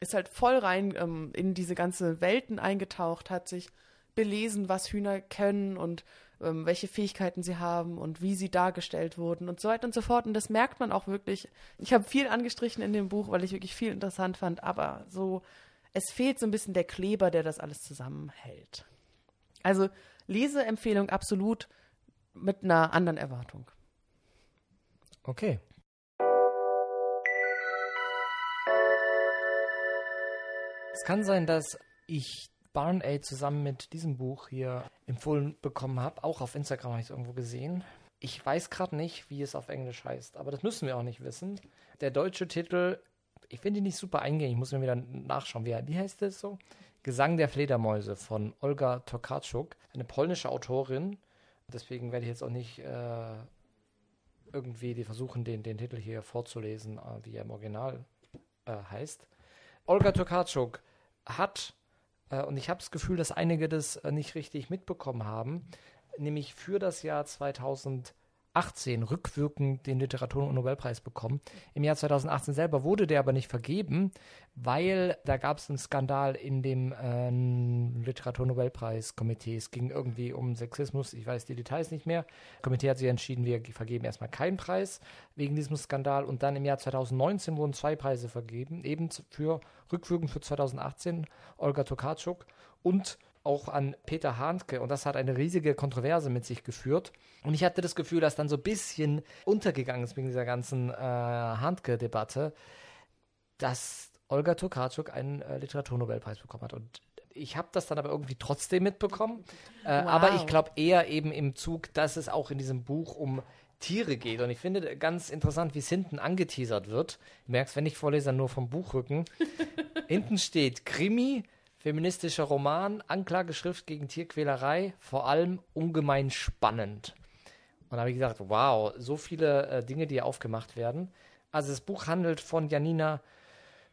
ist halt voll rein ähm, in diese ganze Welten eingetaucht, hat sich belesen, was Hühner können und ähm, welche Fähigkeiten sie haben und wie sie dargestellt wurden und so weiter und so fort. Und das merkt man auch wirklich. Ich habe viel angestrichen in dem Buch, weil ich wirklich viel interessant fand, aber so, es fehlt so ein bisschen der Kleber, der das alles zusammenhält. Also Leseempfehlung absolut mit einer anderen Erwartung. Okay. Es kann sein, dass ich Barn Aid zusammen mit diesem Buch hier empfohlen bekommen habe. Auch auf Instagram habe ich es irgendwo gesehen. Ich weiß gerade nicht, wie es auf Englisch heißt, aber das müssen wir auch nicht wissen. Der deutsche Titel, ich finde ihn nicht super eingängig, ich muss mir wieder nachschauen. Wie, wie heißt das so? Gesang der Fledermäuse von Olga Tokarczuk, eine polnische Autorin, Deswegen werde ich jetzt auch nicht äh, irgendwie die versuchen, den, den Titel hier vorzulesen, äh, wie er im Original äh, heißt. Olga Tokarczuk hat, äh, und ich habe das Gefühl, dass einige das äh, nicht richtig mitbekommen haben, nämlich für das Jahr 2000 2018 rückwirkend den Literatur- und Nobelpreis bekommen. Im Jahr 2018 selber wurde der aber nicht vergeben, weil da gab es einen Skandal in dem äh, Literatur-Nobelpreis-Komitee. Es ging irgendwie um Sexismus, ich weiß die Details nicht mehr. Das Komitee hat sich entschieden, wir vergeben erstmal keinen Preis wegen diesem Skandal. Und dann im Jahr 2019 wurden zwei Preise vergeben, eben für rückwirkend für 2018, Olga Tokarczuk und auch an Peter Handke und das hat eine riesige Kontroverse mit sich geführt. Und ich hatte das Gefühl, dass dann so ein bisschen untergegangen ist wegen dieser ganzen äh, Handke-Debatte, dass Olga Tokarczuk einen äh, Literaturnobelpreis bekommen hat. Und ich habe das dann aber irgendwie trotzdem mitbekommen. Äh, wow. Aber ich glaube eher eben im Zug, dass es auch in diesem Buch um Tiere geht. Und ich finde ganz interessant, wie es hinten angeteasert wird. Du merkst, wenn ich vorlese, nur vom Buchrücken. hinten steht Krimi, feministischer Roman, Anklageschrift gegen Tierquälerei, vor allem ungemein spannend. Und da habe ich gesagt, wow, so viele äh, Dinge, die hier aufgemacht werden. Also das Buch handelt von Janina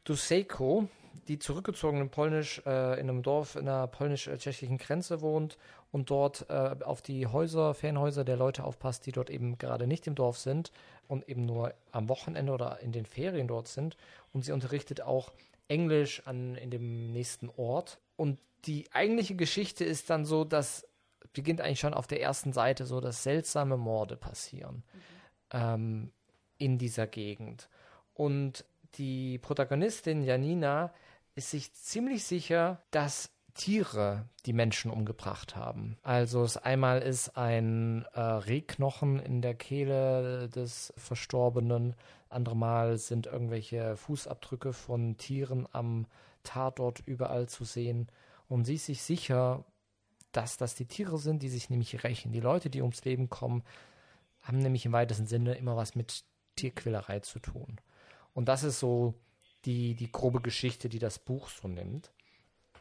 Dusejko, die zurückgezogen in Polnisch äh, in einem Dorf in der polnisch-tschechischen Grenze wohnt und dort äh, auf die Häuser, Ferienhäuser der Leute aufpasst, die dort eben gerade nicht im Dorf sind und eben nur am Wochenende oder in den Ferien dort sind. Und sie unterrichtet auch Englisch an, in dem nächsten Ort. Und die eigentliche Geschichte ist dann so, dass beginnt eigentlich schon auf der ersten Seite so, dass seltsame Morde passieren mhm. ähm, in dieser Gegend. Und die Protagonistin Janina ist sich ziemlich sicher, dass Tiere die Menschen umgebracht haben. Also es einmal ist ein äh, Rehknochen in der Kehle des Verstorbenen, andere Mal sind irgendwelche Fußabdrücke von Tieren am Tatort überall zu sehen. Und sie ist sich sicher, dass das die Tiere sind, die sich nämlich rächen. Die Leute, die ums Leben kommen, haben nämlich im weitesten Sinne immer was mit Tierquälerei zu tun. Und das ist so die, die grobe Geschichte, die das Buch so nimmt.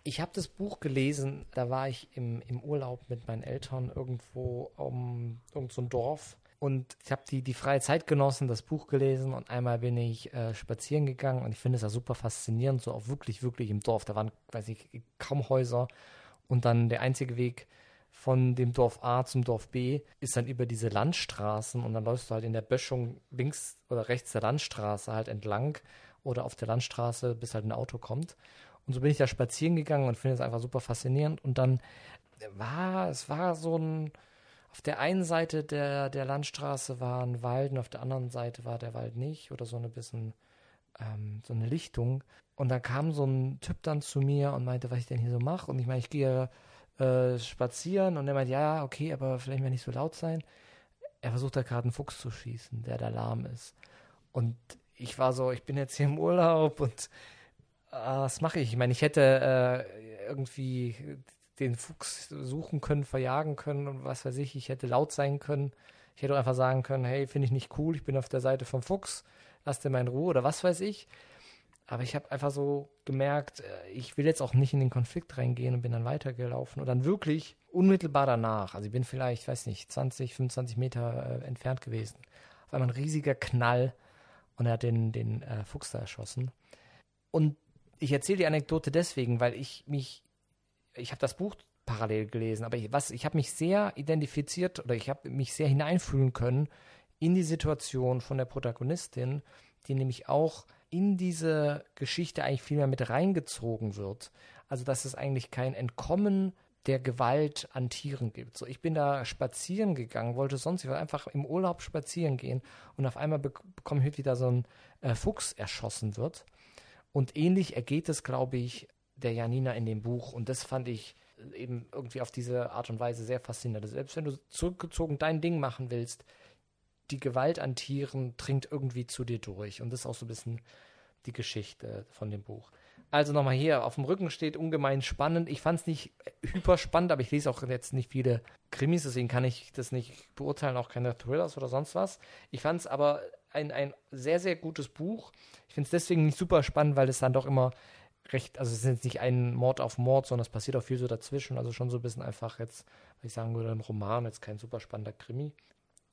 Ich habe das Buch gelesen, da war ich im, im Urlaub mit meinen Eltern irgendwo um irgend so Dorf. Und ich habe die, die freie Zeit genossen, das Buch gelesen und einmal bin ich äh, spazieren gegangen und ich finde es ja super faszinierend, so auch wirklich, wirklich im Dorf. Da waren, weiß ich, kaum Häuser und dann der einzige Weg von dem Dorf A zum Dorf B ist dann über diese Landstraßen und dann läufst du halt in der Böschung links oder rechts der Landstraße halt entlang oder auf der Landstraße, bis halt ein Auto kommt. Und so bin ich da spazieren gegangen und finde es einfach super faszinierend. Und dann war, es war so ein, auf der einen Seite der, der Landstraße war ein Wald und auf der anderen Seite war der Wald nicht oder so eine bisschen, ähm, so eine Lichtung. Und da kam so ein Typ dann zu mir und meinte, was ich denn hier so mache. Und ich meine, ich gehe äh, spazieren und er meint, ja, okay, aber vielleicht mal nicht so laut sein. Er versucht da gerade einen Fuchs zu schießen, der da lahm ist. Und ich war so, ich bin jetzt hier im Urlaub und äh, was mache ich? Ich meine, ich hätte äh, irgendwie den Fuchs suchen können, verjagen können und was weiß ich. Ich hätte laut sein können. Ich hätte einfach sagen können, hey, finde ich nicht cool, ich bin auf der Seite vom Fuchs, lass dir mal in Ruhe oder was weiß ich. Aber ich habe einfach so gemerkt, äh, ich will jetzt auch nicht in den Konflikt reingehen und bin dann weitergelaufen und dann wirklich unmittelbar danach, also ich bin vielleicht, weiß nicht, 20, 25 Meter äh, entfernt gewesen, auf einmal ein riesiger Knall und er hat den, den äh, Fuchs da erschossen. Und ich erzähle die Anekdote deswegen, weil ich mich, ich habe das Buch parallel gelesen, aber ich, ich habe mich sehr identifiziert oder ich habe mich sehr hineinfühlen können in die Situation von der Protagonistin, die nämlich auch in diese Geschichte eigentlich viel mehr mit reingezogen wird. Also, dass es eigentlich kein Entkommen der Gewalt an Tieren gibt. So, ich bin da spazieren gegangen, wollte sonst, ich wollte einfach im Urlaub spazieren gehen und auf einmal be bekomme ich wieder so ein äh, Fuchs erschossen wird. Und ähnlich ergeht es, glaube ich, der Janina in dem Buch. Und das fand ich eben irgendwie auf diese Art und Weise sehr faszinierend. Also selbst wenn du zurückgezogen dein Ding machen willst, die Gewalt an Tieren dringt irgendwie zu dir durch. Und das ist auch so ein bisschen die Geschichte von dem Buch. Also nochmal hier, auf dem Rücken steht ungemein spannend. Ich fand es nicht hyper spannend, aber ich lese auch jetzt nicht viele Krimis, deswegen kann ich das nicht beurteilen, auch keine Thrillers oder sonst was. Ich fand es aber ein, ein sehr, sehr gutes Buch. Ich finde es deswegen nicht super spannend, weil es dann doch immer recht, also es ist jetzt nicht ein Mord auf Mord, sondern es passiert auch viel so dazwischen. Also schon so ein bisschen einfach jetzt, was ich sagen würde, ein Roman, jetzt kein super spannender Krimi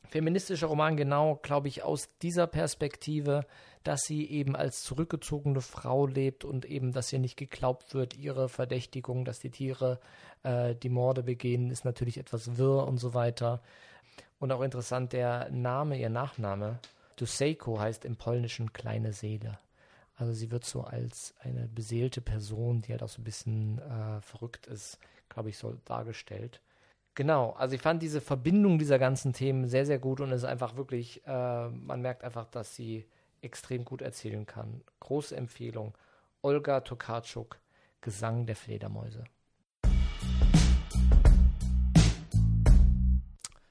feministischer Roman genau, glaube ich, aus dieser Perspektive, dass sie eben als zurückgezogene Frau lebt und eben, dass ihr nicht geglaubt wird, ihre Verdächtigung, dass die Tiere äh, die Morde begehen, ist natürlich etwas wirr und so weiter. Und auch interessant, der Name, ihr Nachname, Duseiko heißt im Polnischen kleine Seele. Also sie wird so als eine beseelte Person, die halt auch so ein bisschen äh, verrückt ist, glaube ich, so dargestellt. Genau, also ich fand diese Verbindung dieser ganzen Themen sehr, sehr gut und es ist einfach wirklich, äh, man merkt einfach, dass sie extrem gut erzählen kann. Große Empfehlung. Olga Tokarczuk, Gesang der Fledermäuse.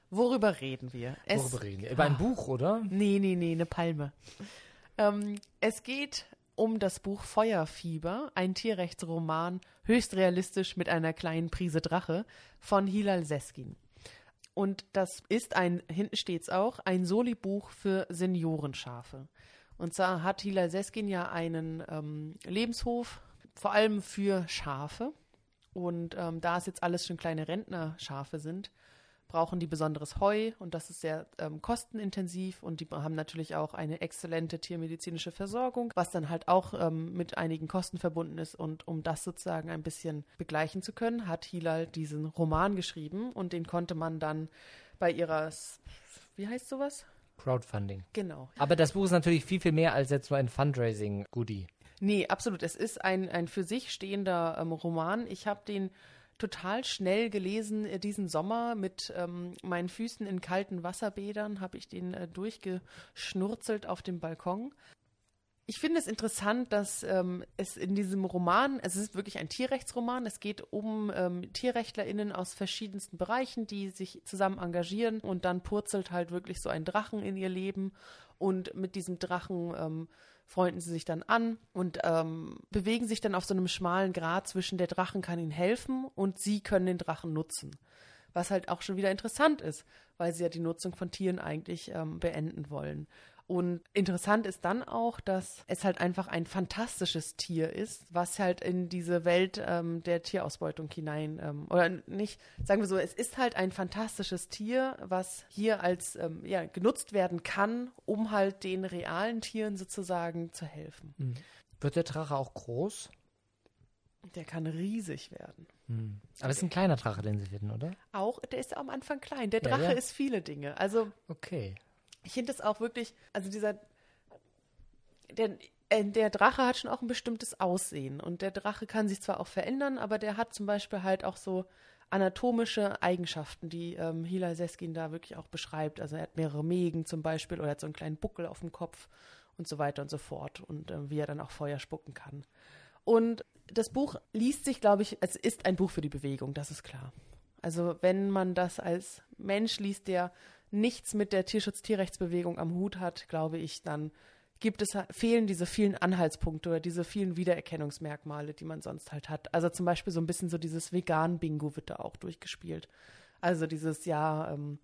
Worüber reden wir? Es Worüber reden wir? Über ein ah. Buch, oder? Nee, nee, nee, eine Palme. Ähm, es geht um das Buch Feuerfieber, ein Tierrechtsroman, höchst realistisch mit einer kleinen Prise Drache von Hilal Seskin. Und das ist ein, hinten steht's auch, ein Soli-Buch für Seniorenschafe. Und zwar hat Hilal Seskin ja einen ähm, Lebenshof, vor allem für Schafe. Und ähm, da es jetzt alles schon kleine Rentnerschafe sind, brauchen die besonderes Heu und das ist sehr ähm, kostenintensiv und die haben natürlich auch eine exzellente tiermedizinische Versorgung, was dann halt auch ähm, mit einigen Kosten verbunden ist und um das sozusagen ein bisschen begleichen zu können, hat Hilal diesen Roman geschrieben und den konnte man dann bei ihrer, wie heißt sowas? Crowdfunding. Genau. Aber das Buch ist natürlich viel, viel mehr als jetzt nur ein Fundraising-Goodie. Nee, absolut. Es ist ein, ein für sich stehender ähm, Roman. Ich habe den total schnell gelesen äh, diesen Sommer mit ähm, meinen Füßen in kalten Wasserbädern, habe ich den äh, durchgeschnurzelt auf dem Balkon. Ich finde es interessant, dass ähm, es in diesem Roman, es ist wirklich ein Tierrechtsroman, es geht um ähm, TierrechtlerInnen aus verschiedensten Bereichen, die sich zusammen engagieren und dann purzelt halt wirklich so ein Drachen in ihr Leben und mit diesem Drachen ähm, freunden sie sich dann an und ähm, bewegen sich dann auf so einem schmalen Grat zwischen der Drachen kann ihnen helfen und sie können den Drachen nutzen. Was halt auch schon wieder interessant ist, weil sie ja die Nutzung von Tieren eigentlich ähm, beenden wollen. Und interessant ist dann auch, dass es halt einfach ein fantastisches Tier ist, was halt in diese Welt ähm, der Tierausbeutung hinein, ähm, oder nicht, sagen wir so, es ist halt ein fantastisches Tier, was hier als ähm, ja, genutzt werden kann, um halt den realen Tieren sozusagen zu helfen. Mhm. Wird der Drache auch groß? Der kann riesig werden. Mhm. Aber es ist ein kleiner Drache, den sie finden, oder? Auch, der ist am Anfang klein. Der Drache ja, ja. ist viele Dinge. Also. Okay ich finde es auch wirklich, also dieser, der, äh, der Drache hat schon auch ein bestimmtes Aussehen und der Drache kann sich zwar auch verändern, aber der hat zum Beispiel halt auch so anatomische Eigenschaften, die ähm, Hila Seskin da wirklich auch beschreibt. Also er hat mehrere Mägen zum Beispiel oder er hat so einen kleinen Buckel auf dem Kopf und so weiter und so fort und äh, wie er dann auch Feuer spucken kann. Und das Buch liest sich, glaube ich, es ist ein Buch für die Bewegung, das ist klar. Also wenn man das als Mensch liest, der nichts mit der Tierschutz-Tierrechtsbewegung am Hut hat, glaube ich, dann gibt es, fehlen diese vielen Anhaltspunkte oder diese vielen Wiedererkennungsmerkmale, die man sonst halt hat. Also zum Beispiel so ein bisschen so dieses Vegan-Bingo wird da auch durchgespielt. Also dieses, ja, ähm,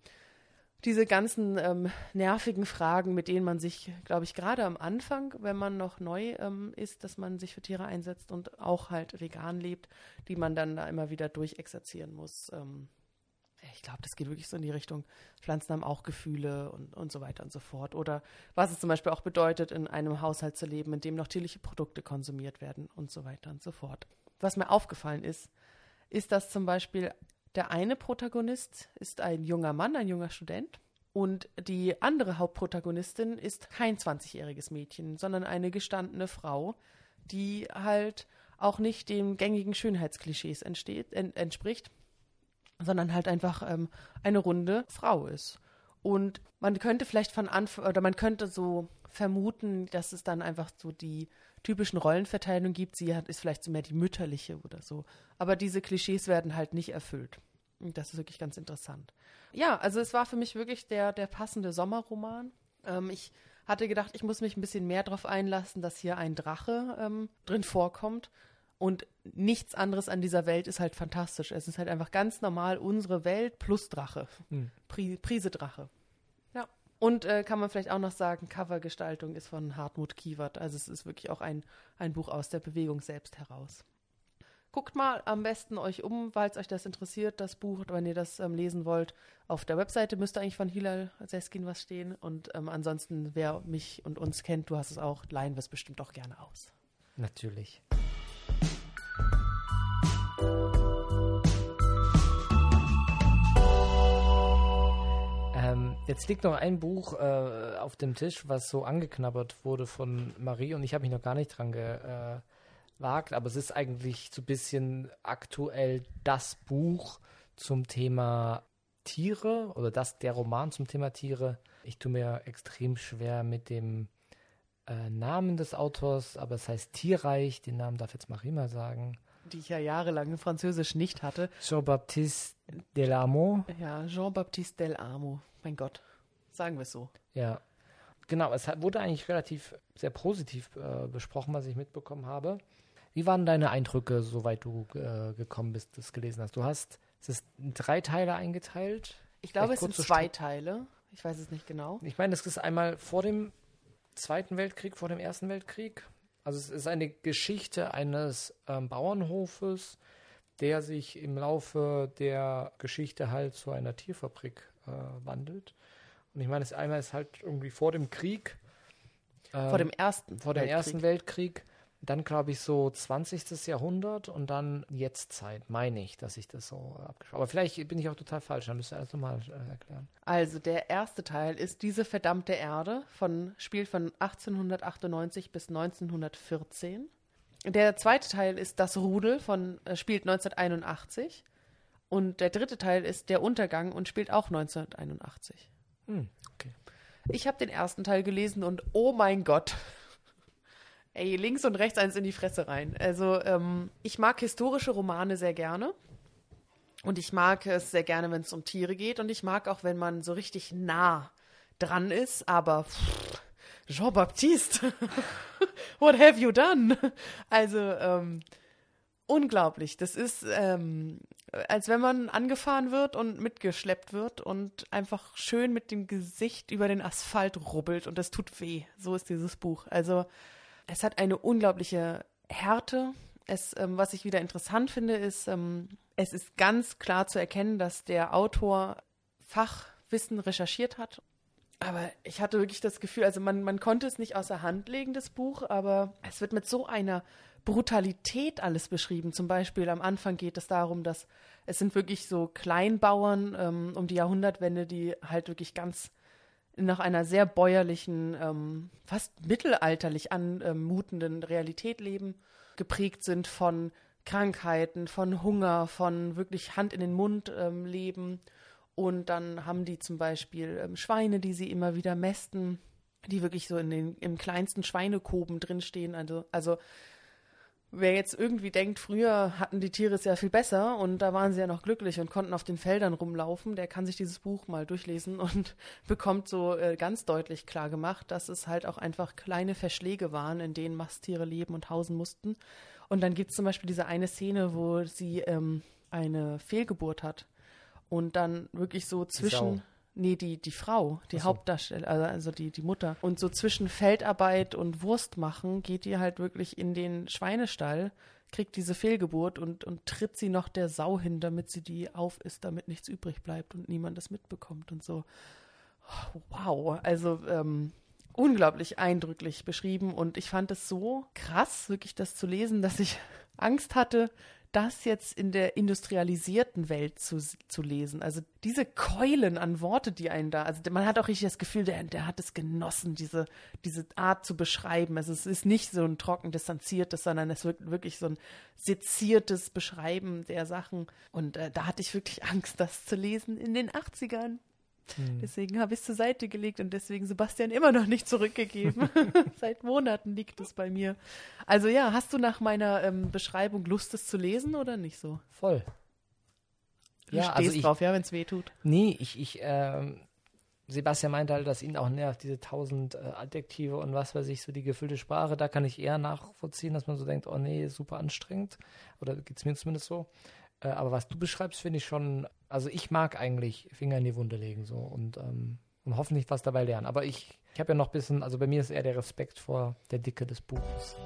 diese ganzen ähm, nervigen Fragen, mit denen man sich, glaube ich, gerade am Anfang, wenn man noch neu ähm, ist, dass man sich für Tiere einsetzt und auch halt vegan lebt, die man dann da immer wieder durchexerzieren muss. Ähm, ich glaube, das geht wirklich so in die Richtung, Pflanzen haben auch Gefühle und, und so weiter und so fort. Oder was es zum Beispiel auch bedeutet, in einem Haushalt zu leben, in dem noch tierliche Produkte konsumiert werden und so weiter und so fort. Was mir aufgefallen ist, ist, dass zum Beispiel der eine Protagonist ist ein junger Mann, ein junger Student. Und die andere Hauptprotagonistin ist kein 20-jähriges Mädchen, sondern eine gestandene Frau, die halt auch nicht den gängigen Schönheitsklischees entsteht, en, entspricht sondern halt einfach ähm, eine runde Frau ist. Und man könnte vielleicht von Anfang, oder man könnte so vermuten, dass es dann einfach so die typischen Rollenverteilungen gibt. Sie hat, ist vielleicht so mehr die mütterliche oder so. Aber diese Klischees werden halt nicht erfüllt. Und das ist wirklich ganz interessant. Ja, also es war für mich wirklich der, der passende Sommerroman. Ähm, ich hatte gedacht, ich muss mich ein bisschen mehr darauf einlassen, dass hier ein Drache ähm, drin vorkommt. Und nichts anderes an dieser Welt ist halt fantastisch. Es ist halt einfach ganz normal unsere Welt plus Drache. Mhm. Pri Prise Drache. Ja. Und äh, kann man vielleicht auch noch sagen, Covergestaltung ist von Hartmut Kiewert. Also es ist wirklich auch ein, ein Buch aus der Bewegung selbst heraus. Guckt mal am besten euch um, falls euch das interessiert, das Buch, wenn ihr das ähm, lesen wollt. Auf der Webseite müsste eigentlich von Hilal Seskin was stehen. Und ähm, ansonsten, wer mich und uns kennt, du hast es auch, leihen wir es bestimmt auch gerne aus. Natürlich. Ähm, jetzt liegt noch ein Buch äh, auf dem Tisch, was so angeknabbert wurde von Marie und ich habe mich noch gar nicht dran gewagt, aber es ist eigentlich so ein bisschen aktuell das Buch zum Thema Tiere oder das der Roman zum Thema Tiere. Ich tue mir extrem schwer mit dem äh, Namen des Autors, aber es heißt Tierreich, den Namen darf jetzt Marie mal sagen. Die ich ja jahrelang in Französisch nicht hatte. Jean-Baptiste Delamo. Ja, Jean-Baptiste Delamo. Mein Gott, sagen wir es so. Ja. Genau, es wurde eigentlich relativ sehr positiv äh, besprochen, was ich mitbekommen habe. Wie waren deine Eindrücke, soweit du äh, gekommen bist, das gelesen hast? Du hast es ist in drei Teile eingeteilt. Ich glaube, es sind zwei Teile. Ich weiß es nicht genau. Ich meine, es ist einmal vor dem Zweiten Weltkrieg, vor dem Ersten Weltkrieg. Also es ist eine Geschichte eines ähm, Bauernhofes, der sich im Laufe der Geschichte halt zu einer Tierfabrik äh, wandelt. Und ich meine, es einmal ist halt irgendwie vor dem Krieg. Ähm, vor dem ersten. Vor dem Weltkrieg. Ersten Weltkrieg dann glaube ich so 20. Jahrhundert und dann Jetztzeit, meine ich, dass ich das so abgesprochen Aber vielleicht bin ich auch total falsch, dann müsst ihr alles nochmal äh, erklären. Also der erste Teil ist Diese verdammte Erde, von, spielt von 1898 bis 1914. Der zweite Teil ist Das Rudel, von, äh, spielt 1981. Und der dritte Teil ist Der Untergang und spielt auch 1981. Hm, okay. Ich habe den ersten Teil gelesen und oh mein Gott, ey, links und rechts eins in die Fresse rein. Also, ähm, ich mag historische Romane sehr gerne. Und ich mag es sehr gerne, wenn es um Tiere geht. Und ich mag auch, wenn man so richtig nah dran ist. Aber Jean-Baptiste, what have you done? Also, ähm, unglaublich. Das ist, ähm, als wenn man angefahren wird und mitgeschleppt wird und einfach schön mit dem Gesicht über den Asphalt rubbelt und das tut weh. So ist dieses Buch. Also, es hat eine unglaubliche Härte. Es, ähm, was ich wieder interessant finde, ist, ähm, es ist ganz klar zu erkennen, dass der Autor Fachwissen recherchiert hat. Aber ich hatte wirklich das Gefühl, also man, man konnte es nicht außer Hand legen, das Buch, aber es wird mit so einer Brutalität alles beschrieben. Zum Beispiel am Anfang geht es darum, dass es sind wirklich so Kleinbauern ähm, um die Jahrhundertwende, die halt wirklich ganz nach einer sehr bäuerlichen, ähm, fast mittelalterlich anmutenden Realität leben, geprägt sind von Krankheiten, von Hunger, von wirklich Hand in den Mund ähm, leben. Und dann haben die zum Beispiel ähm, Schweine, die sie immer wieder mästen, die wirklich so in den, im kleinsten Schweinekoben drinstehen. Also, also wer jetzt irgendwie denkt, früher hatten die Tiere es ja viel besser und da waren sie ja noch glücklich und konnten auf den Feldern rumlaufen, der kann sich dieses Buch mal durchlesen und bekommt so äh, ganz deutlich klar gemacht, dass es halt auch einfach kleine Verschläge waren, in denen Masttiere leben und hausen mussten. Und dann gibt es zum Beispiel diese eine Szene, wo sie ähm, eine Fehlgeburt hat und dann wirklich so zwischen Nee, die, die Frau, die so. Hauptdarstellerin, also die, die Mutter. Und so zwischen Feldarbeit und Wurst machen geht die halt wirklich in den Schweinestall, kriegt diese Fehlgeburt und, und tritt sie noch der Sau hin, damit sie die auf ist, damit nichts übrig bleibt und niemand das mitbekommt und so. Wow, also ähm, unglaublich eindrücklich beschrieben und ich fand es so krass, wirklich das zu lesen, dass ich Angst hatte, das jetzt in der industrialisierten Welt zu, zu lesen. Also diese Keulen an Worte, die einen da, also man hat auch richtig das Gefühl, der, der hat es genossen, diese, diese Art zu beschreiben. Also es ist nicht so ein trocken distanziertes, sondern es wird wirklich so ein seziertes Beschreiben der Sachen. Und äh, da hatte ich wirklich Angst, das zu lesen in den 80ern. Hm. Deswegen habe ich es zur Seite gelegt und deswegen Sebastian immer noch nicht zurückgegeben. Seit Monaten liegt es bei mir. Also ja, hast du nach meiner ähm, Beschreibung Lust, es zu lesen oder nicht so? Voll. Du ja, stehst also ich, drauf, ja, wenn es weh tut. Nee, ich, ich, ähm, Sebastian meinte halt, dass ihn auch nervt, diese tausend äh, Adjektive und was weiß ich, so die gefüllte Sprache. Da kann ich eher nachvollziehen, dass man so denkt, oh nee, super anstrengend. Oder geht es mir zumindest so. Äh, aber was du beschreibst, finde ich schon, also ich mag eigentlich Finger in die Wunde legen so und, ähm, und hoffentlich was dabei lernen. Aber ich, ich habe ja noch ein bisschen, also bei mir ist eher der Respekt vor der Dicke des Buches.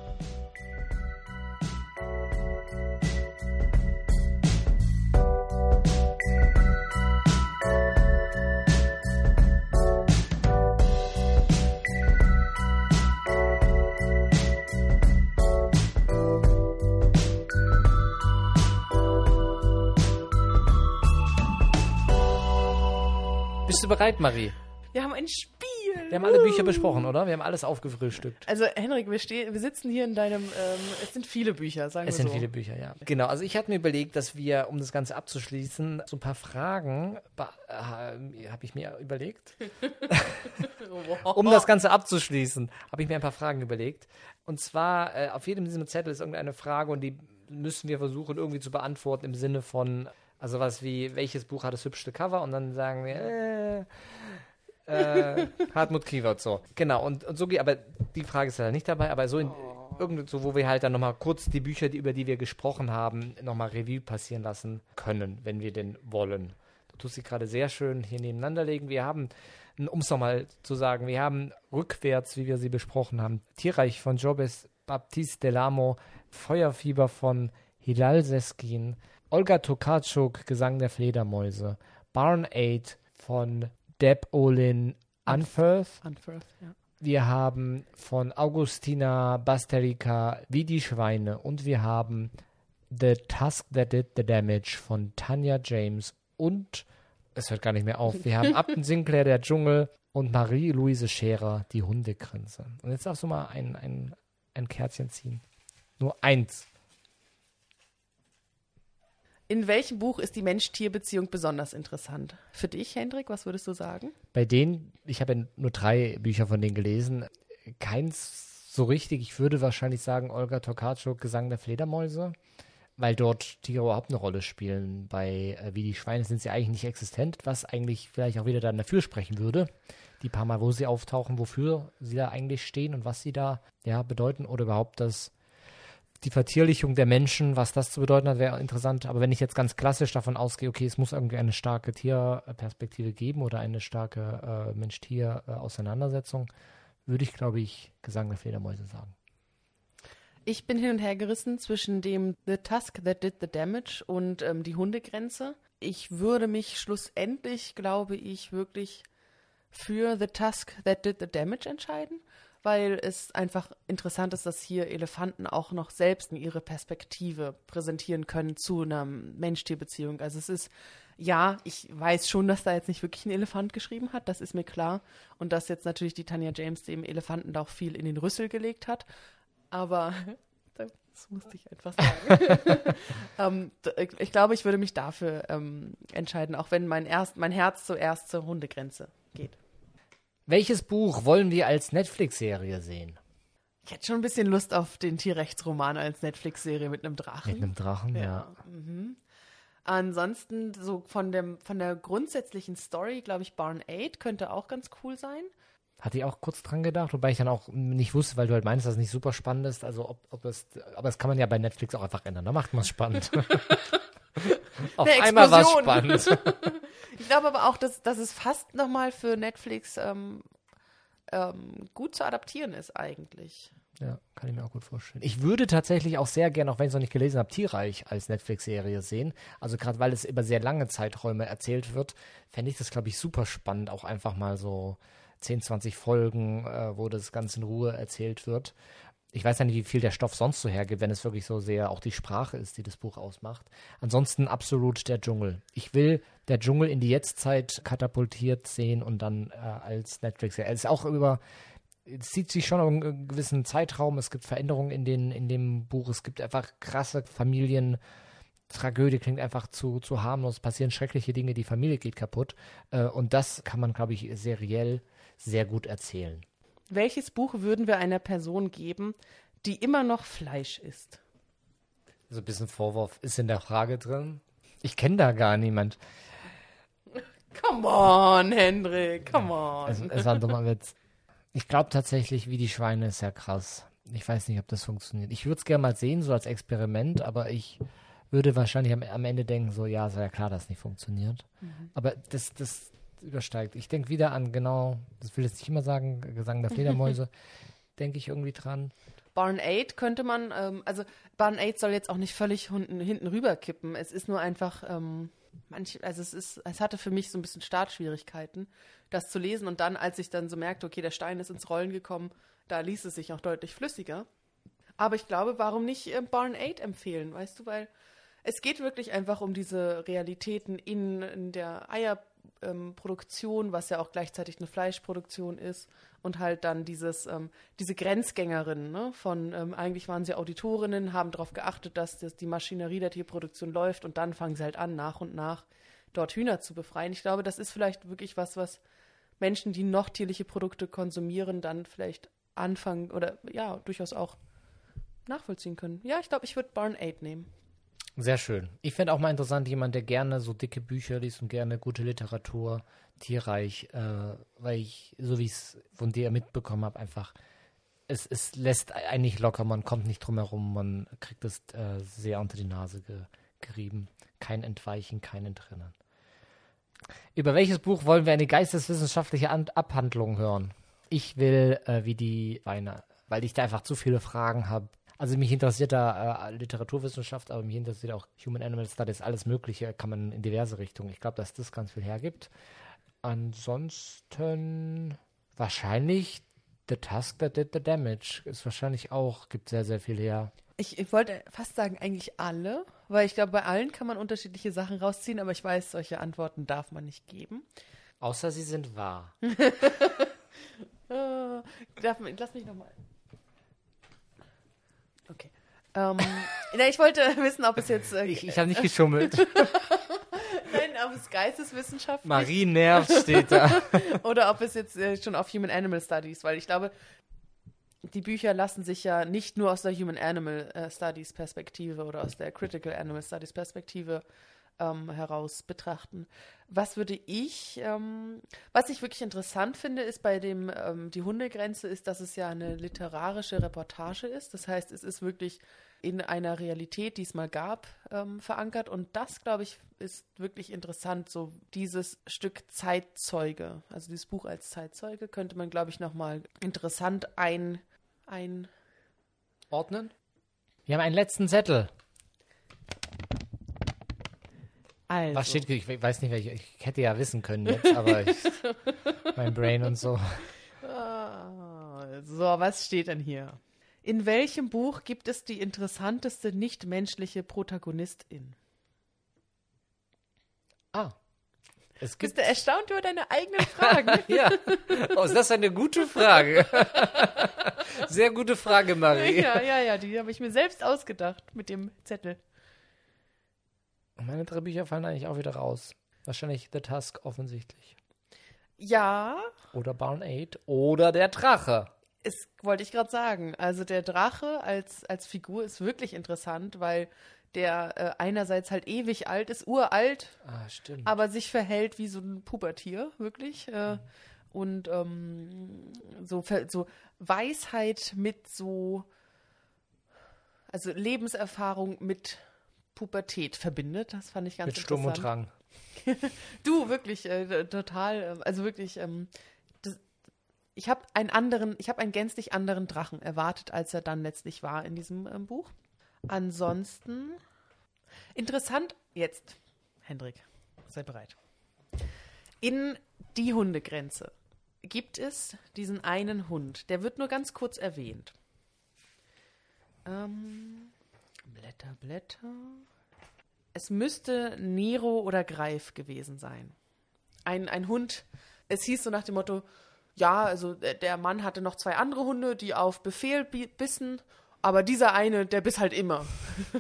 Bereit, Marie? Wir haben ein Spiel. Wir haben alle Bücher besprochen, oder? Wir haben alles aufgefrühstückt. Also, Henrik, wir, stehen, wir sitzen hier in deinem. Ähm, es sind viele Bücher, sagen es wir so. Es sind viele Bücher, ja. Genau. Also, ich hatte mir überlegt, dass wir, um das Ganze abzuschließen, so ein paar Fragen äh, habe ich mir überlegt. wow. um das Ganze abzuschließen, habe ich mir ein paar Fragen überlegt. Und zwar, äh, auf jedem dieser Zettel ist irgendeine Frage und die müssen wir versuchen irgendwie zu beantworten im Sinne von, also was wie, welches Buch hat das hübschste Cover? Und dann sagen wir, äh, äh, Hartmut Kriwert, so. Genau, und, und so geht, aber die Frage ist ja nicht dabei, aber so in, irgend so, wo wir halt dann nochmal kurz die Bücher, die, über die wir gesprochen haben, nochmal Revue passieren lassen können, wenn wir denn wollen. Du tust sie gerade sehr schön hier nebeneinander legen. Wir haben, um es nochmal zu sagen, wir haben rückwärts, wie wir sie besprochen haben, Tierreich von Jobes Baptiste Delamo, Feuerfieber von Hilal Seskin, Olga Tokarczuk, Gesang der Fledermäuse, Barn Aid von Deb Olin Unferth. Unferth, ja. Wir haben von Augustina Basterica Wie die Schweine und wir haben The Tusk That Did the Damage von Tanya James und es hört gar nicht mehr auf. Wir haben Upton Sinclair, Der Dschungel und Marie-Louise Scherer, Die Hundegrenze. Und jetzt darfst du mal ein, ein, ein Kerzchen ziehen. Nur eins. In welchem Buch ist die Mensch-Tier-Beziehung besonders interessant? Für dich, Hendrik, was würdest du sagen? Bei denen, ich habe ja nur drei Bücher von denen gelesen, keins so richtig. Ich würde wahrscheinlich sagen, Olga Tokarczuk, Gesang der Fledermäuse, weil dort Tiere überhaupt eine Rolle spielen. Bei äh, Wie die Schweine sind sie eigentlich nicht existent, was eigentlich vielleicht auch wieder dann dafür sprechen würde. Die paar Mal, wo sie auftauchen, wofür sie da eigentlich stehen und was sie da ja, bedeuten oder überhaupt das die Vertierlichung der Menschen, was das zu bedeuten hat, wäre interessant. Aber wenn ich jetzt ganz klassisch davon ausgehe, okay, es muss irgendwie eine starke Tierperspektive geben oder eine starke äh, Mensch-Tier-Auseinandersetzung, würde ich, glaube ich, Gesang der Fledermäuse sagen. Ich bin hin und her gerissen zwischen dem The Tusk That Did the Damage und ähm, die Hundegrenze. Ich würde mich schlussendlich, glaube ich, wirklich für The Tusk That Did the Damage entscheiden weil es einfach interessant ist, dass hier Elefanten auch noch selbst in ihre Perspektive präsentieren können zu einer Mensch-Tier-Beziehung. Also es ist, ja, ich weiß schon, dass da jetzt nicht wirklich ein Elefant geschrieben hat, das ist mir klar. Und dass jetzt natürlich die Tanya James dem Elefanten da auch viel in den Rüssel gelegt hat. Aber das musste ich einfach sagen. ähm, ich glaube, ich würde mich dafür ähm, entscheiden, auch wenn mein, erst, mein Herz zuerst zur Hundegrenze geht. Welches Buch wollen wir als Netflix-Serie sehen? Ich hätte schon ein bisschen Lust auf den Tierrechtsroman als Netflix-Serie mit einem Drachen. Mit einem Drachen, ja. ja. Mhm. Ansonsten, so von, dem, von der grundsätzlichen Story, glaube ich, Barn 8 könnte auch ganz cool sein. Hatte ich auch kurz dran gedacht, wobei ich dann auch nicht wusste, weil du halt meinst, dass es nicht super spannend ist. Also, ob, ob es, aber das kann man ja bei Netflix auch einfach ändern. Da macht man es spannend. Auf einmal war es spannend. ich glaube aber auch, dass, dass es fast nochmal für Netflix ähm, ähm, gut zu adaptieren ist eigentlich. Ja, kann ich mir auch gut vorstellen. Ich würde tatsächlich auch sehr gerne, auch wenn ich es noch nicht gelesen habe, Tierreich als Netflix-Serie sehen. Also gerade weil es über sehr lange Zeiträume erzählt wird, fände ich das, glaube ich, super spannend, auch einfach mal so 10, 20 Folgen, äh, wo das Ganze in Ruhe erzählt wird ich weiß ja nicht, wie viel der Stoff sonst so hergibt, wenn es wirklich so sehr auch die Sprache ist, die das Buch ausmacht. Ansonsten absolut der Dschungel. Ich will der Dschungel in die Jetztzeit katapultiert sehen und dann äh, als Netflix. Es ist auch über, es zieht sich schon um einen gewissen Zeitraum. Es gibt Veränderungen in, den, in dem Buch. Es gibt einfach krasse Familien. Tragödie klingt einfach zu, zu harmlos. Es passieren schreckliche Dinge, die Familie geht kaputt. Äh, und das kann man, glaube ich, seriell sehr gut erzählen. Welches Buch würden wir einer Person geben, die immer noch Fleisch isst? So ein bisschen Vorwurf ist in der Frage drin. Ich kenne da gar niemand. Come on, Hendrik, come on. Es, es war ein dummer Witz. Ich glaube tatsächlich, wie die Schweine ist ja krass. Ich weiß nicht, ob das funktioniert. Ich würde es gerne mal sehen, so als Experiment, aber ich würde wahrscheinlich am, am Ende denken, so, ja, ist ja klar, dass es nicht funktioniert. Mhm. Aber das, das, übersteigt. Ich denke wieder an genau, das will ich jetzt nicht immer sagen, Gesang der Fledermäuse, denke ich irgendwie dran. Barn 8 könnte man, ähm, also Barn 8 soll jetzt auch nicht völlig hinten, hinten rüberkippen. Es ist nur einfach, ähm, manch, also es ist, es hatte für mich so ein bisschen Startschwierigkeiten, das zu lesen. Und dann, als ich dann so merkte, okay, der Stein ist ins Rollen gekommen, da ließ es sich auch deutlich flüssiger. Aber ich glaube, warum nicht äh, Barn 8 empfehlen, weißt du, weil es geht wirklich einfach um diese Realitäten in, in der Eier ähm, Produktion, was ja auch gleichzeitig eine Fleischproduktion ist und halt dann dieses, ähm, diese Grenzgängerin, ne, von ähm, eigentlich waren sie Auditorinnen, haben darauf geachtet, dass das, die Maschinerie der Tierproduktion läuft und dann fangen sie halt an, nach und nach dort Hühner zu befreien. Ich glaube, das ist vielleicht wirklich was, was Menschen, die noch tierliche Produkte konsumieren, dann vielleicht anfangen oder ja, durchaus auch nachvollziehen können. Ja, ich glaube, ich würde Barn 8 nehmen. Sehr schön. Ich fände auch mal interessant, jemand, der gerne so dicke Bücher liest und gerne gute Literatur, tierreich, äh, weil ich, so wie ich es von dir mitbekommen habe, einfach, es, es lässt eigentlich locker, man kommt nicht drum herum, man kriegt es äh, sehr unter die Nase ge gerieben. Kein Entweichen, kein Entrinnen. Über welches Buch wollen wir eine geisteswissenschaftliche An Abhandlung hören? Ich will, äh, wie die Weine, weil ich da einfach zu viele Fragen habe. Also mich interessiert da äh, Literaturwissenschaft, aber mich interessiert auch Human Animal Studies, alles Mögliche kann man in diverse Richtungen. Ich glaube, dass das ganz viel hergibt. Ansonsten wahrscheinlich The Task That Did the Damage ist wahrscheinlich auch, gibt sehr, sehr viel her. Ich, ich wollte fast sagen, eigentlich alle, weil ich glaube, bei allen kann man unterschiedliche Sachen rausziehen, aber ich weiß, solche Antworten darf man nicht geben. Außer sie sind wahr. Ah, darf, lass mich nochmal. Okay. Ähm, na, ich wollte wissen, ob es jetzt. Äh, Ich, ich habe nicht geschummelt. Nein, ob es Geisteswissenschaft Marie nervt steht da. oder ob es jetzt äh, schon auf Human Animal Studies, weil ich glaube, die Bücher lassen sich ja nicht nur aus der Human Animal äh, Studies Perspektive oder aus der Critical Animal Studies Perspektive ähm, heraus betrachten. Was würde ich, ähm, was ich wirklich interessant finde, ist bei dem ähm, die Hundegrenze ist, dass es ja eine literarische Reportage ist. Das heißt, es ist wirklich in einer Realität, die es mal gab, ähm, verankert. Und das, glaube ich, ist wirklich interessant. So dieses Stück Zeitzeuge, also dieses Buch als Zeitzeuge, könnte man, glaube ich, nochmal interessant ein, ein Ordnen? Wir haben einen letzten Zettel. Also. Was steht? Ich weiß nicht, welche. Ich hätte ja wissen können jetzt, aber ich, mein Brain und so. Ah, so, was steht denn hier? In welchem Buch gibt es die interessanteste nichtmenschliche Protagonistin? Ah. Es Bist gibt. du erstaunt über deine eigenen Fragen? Ja. Oh, ist das eine gute Frage? Sehr gute Frage, Marie. ja, ja, ja, die habe ich mir selbst ausgedacht mit dem Zettel. Meine drei Bücher fallen eigentlich auch wieder raus. Wahrscheinlich The Task offensichtlich. Ja, Oder Barn 8. Oder der Drache. es wollte ich gerade sagen. Also der Drache als, als Figur ist wirklich interessant, weil der äh, einerseits halt ewig alt ist, uralt, Ah, stimmt. aber sich verhält wie so ein Pubertier, wirklich. Äh, und ähm, so, so Weisheit mit so, also Lebenserfahrung mit Pubertät verbindet. Das fand ich ganz Mit Sturm und. Drang. Du, wirklich, äh, total, äh, also wirklich, ähm, das, ich habe einen anderen, ich habe einen gänzlich anderen Drachen erwartet, als er dann letztlich war in diesem ähm, Buch. Ansonsten, interessant, jetzt, Hendrik, sei bereit. In die Hundegrenze gibt es diesen einen Hund, der wird nur ganz kurz erwähnt. Ähm, Blätter, Blätter. Es müsste Nero oder Greif gewesen sein. Ein, ein Hund, es hieß so nach dem Motto, ja, also der der Mann hatte noch zwei andere Hunde, die auf Befehl bi- bissen, aber dieser eine, der biss halt immer.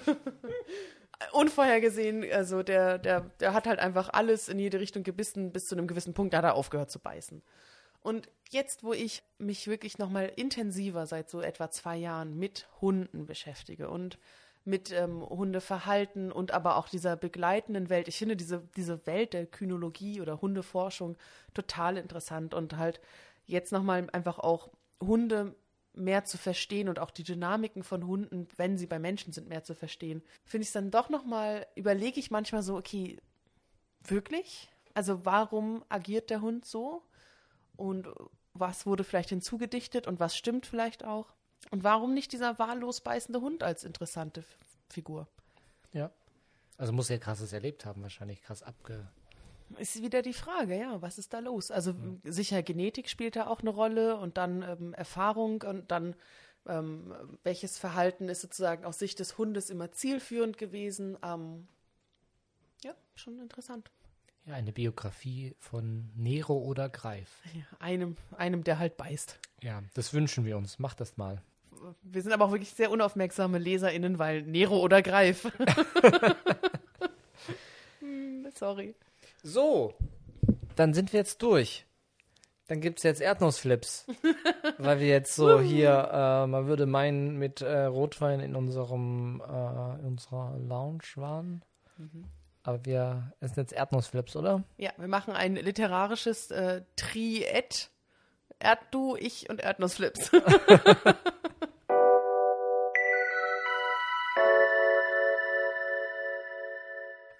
Unvorhergesehen, also der, der, der hat halt einfach alles in jede Richtung gebissen, bis zu einem gewissen Punkt, da hat er aufgehört zu beißen. Und jetzt, wo ich mich wirklich nochmal intensiver seit so etwa zwei Jahren mit Hunden beschäftige und mit ähm, Hundeverhalten und aber auch dieser begleitenden Welt, ich finde diese, diese Welt der Kynologie oder Hundeforschung total interessant und halt jetzt nochmal einfach auch Hunde mehr zu verstehen und auch die Dynamiken von Hunden, wenn sie bei Menschen sind, mehr zu verstehen, finde ich es dann doch nochmal, überlege ich manchmal so, okay, wirklich? Also warum agiert der Hund so? Und was wurde vielleicht hinzugedichtet und was stimmt vielleicht auch? Und warum nicht dieser wahllos beißende Hund als interessante F- Figur? Ja. Also muss er krasses erlebt haben, wahrscheinlich krass abge. Ist wieder die Frage, ja, was ist da los? Also sicher Genetik spielt da auch eine Rolle und dann ähm, Erfahrung und dann ähm, welches Verhalten ist sozusagen aus Sicht des Hundes immer zielführend gewesen. Ähm, ja, schon interessant. Ja, eine Biografie von Nero oder Greif. Ja, einem, einem, der halt beißt. Ja, das wünschen wir uns. Macht das mal. Wir sind aber auch wirklich sehr unaufmerksame LeserInnen, weil Nero oder Greif. hm, sorry. So, dann sind wir jetzt durch. Dann gibt es jetzt Erdnussflips. weil wir jetzt so hier, äh, man würde meinen, mit äh, Rotwein in unserem äh, in unserer Lounge waren. Aber wir essen jetzt Erdnussflips, oder? Ja, wir machen ein literarisches äh, Triett. Erddu, ich und Erdnussflips.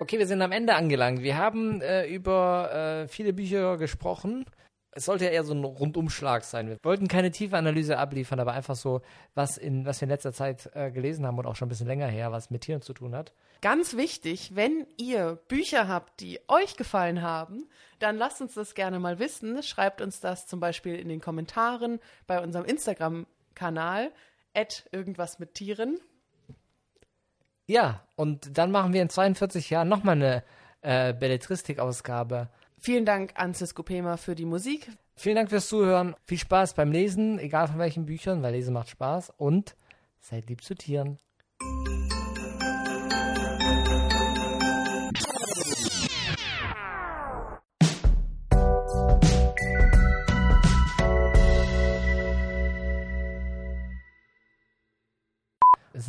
Okay, wir sind am Ende angelangt. Wir haben äh, über äh, viele Bücher gesprochen. Es sollte ja eher so ein Rundumschlag sein. Wir wollten keine tiefe Analyse abliefern, aber einfach so, was, in, was wir in letzter Zeit äh, gelesen haben und auch schon ein bisschen länger her, was mit Tieren zu tun hat. Ganz wichtig, wenn ihr Bücher habt, die euch gefallen haben, dann lasst uns das gerne mal wissen. Schreibt uns das zum Beispiel in den Kommentaren bei unserem Instagram-Kanal, irgendwas mit Tieren. Ja, und dann machen wir in 42 Jahren nochmal eine äh, Belletristik-Ausgabe. Vielen Dank an Cisco Pema für die Musik. Vielen Dank fürs Zuhören. Viel Spaß beim Lesen, egal von welchen Büchern, weil Lesen macht Spaß. Und seid lieb zu Tieren.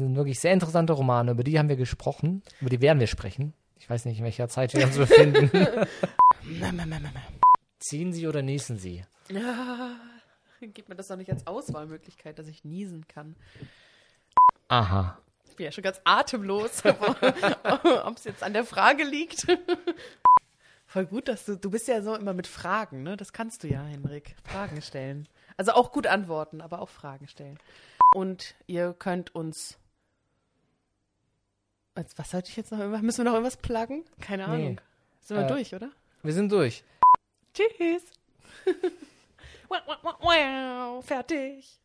Sind wirklich sehr interessante Romane, über die haben wir gesprochen, über die werden wir sprechen. Ich weiß nicht, in welcher Zeit wir uns befinden. Ziehen Sie oder niesen Sie? Ja, gib mir das doch nicht als Auswahlmöglichkeit, dass ich niesen kann. Aha. Ich bin ja schon ganz atemlos, ob es jetzt an der Frage liegt. Voll gut, dass du, du bist ja so immer mit Fragen, ne? Das kannst du ja, Henrik. Fragen stellen. Also auch gut antworten, aber auch Fragen stellen. Und ihr könnt uns. Was, sollte ich jetzt noch? irgendwas- Müssen wir noch irgendwas pluggen? Keine Nee. Ahnung. Sind wir Äh, durch, oder? Wir sind durch. Tschüss. wow, wow, wow, wow. Fertig.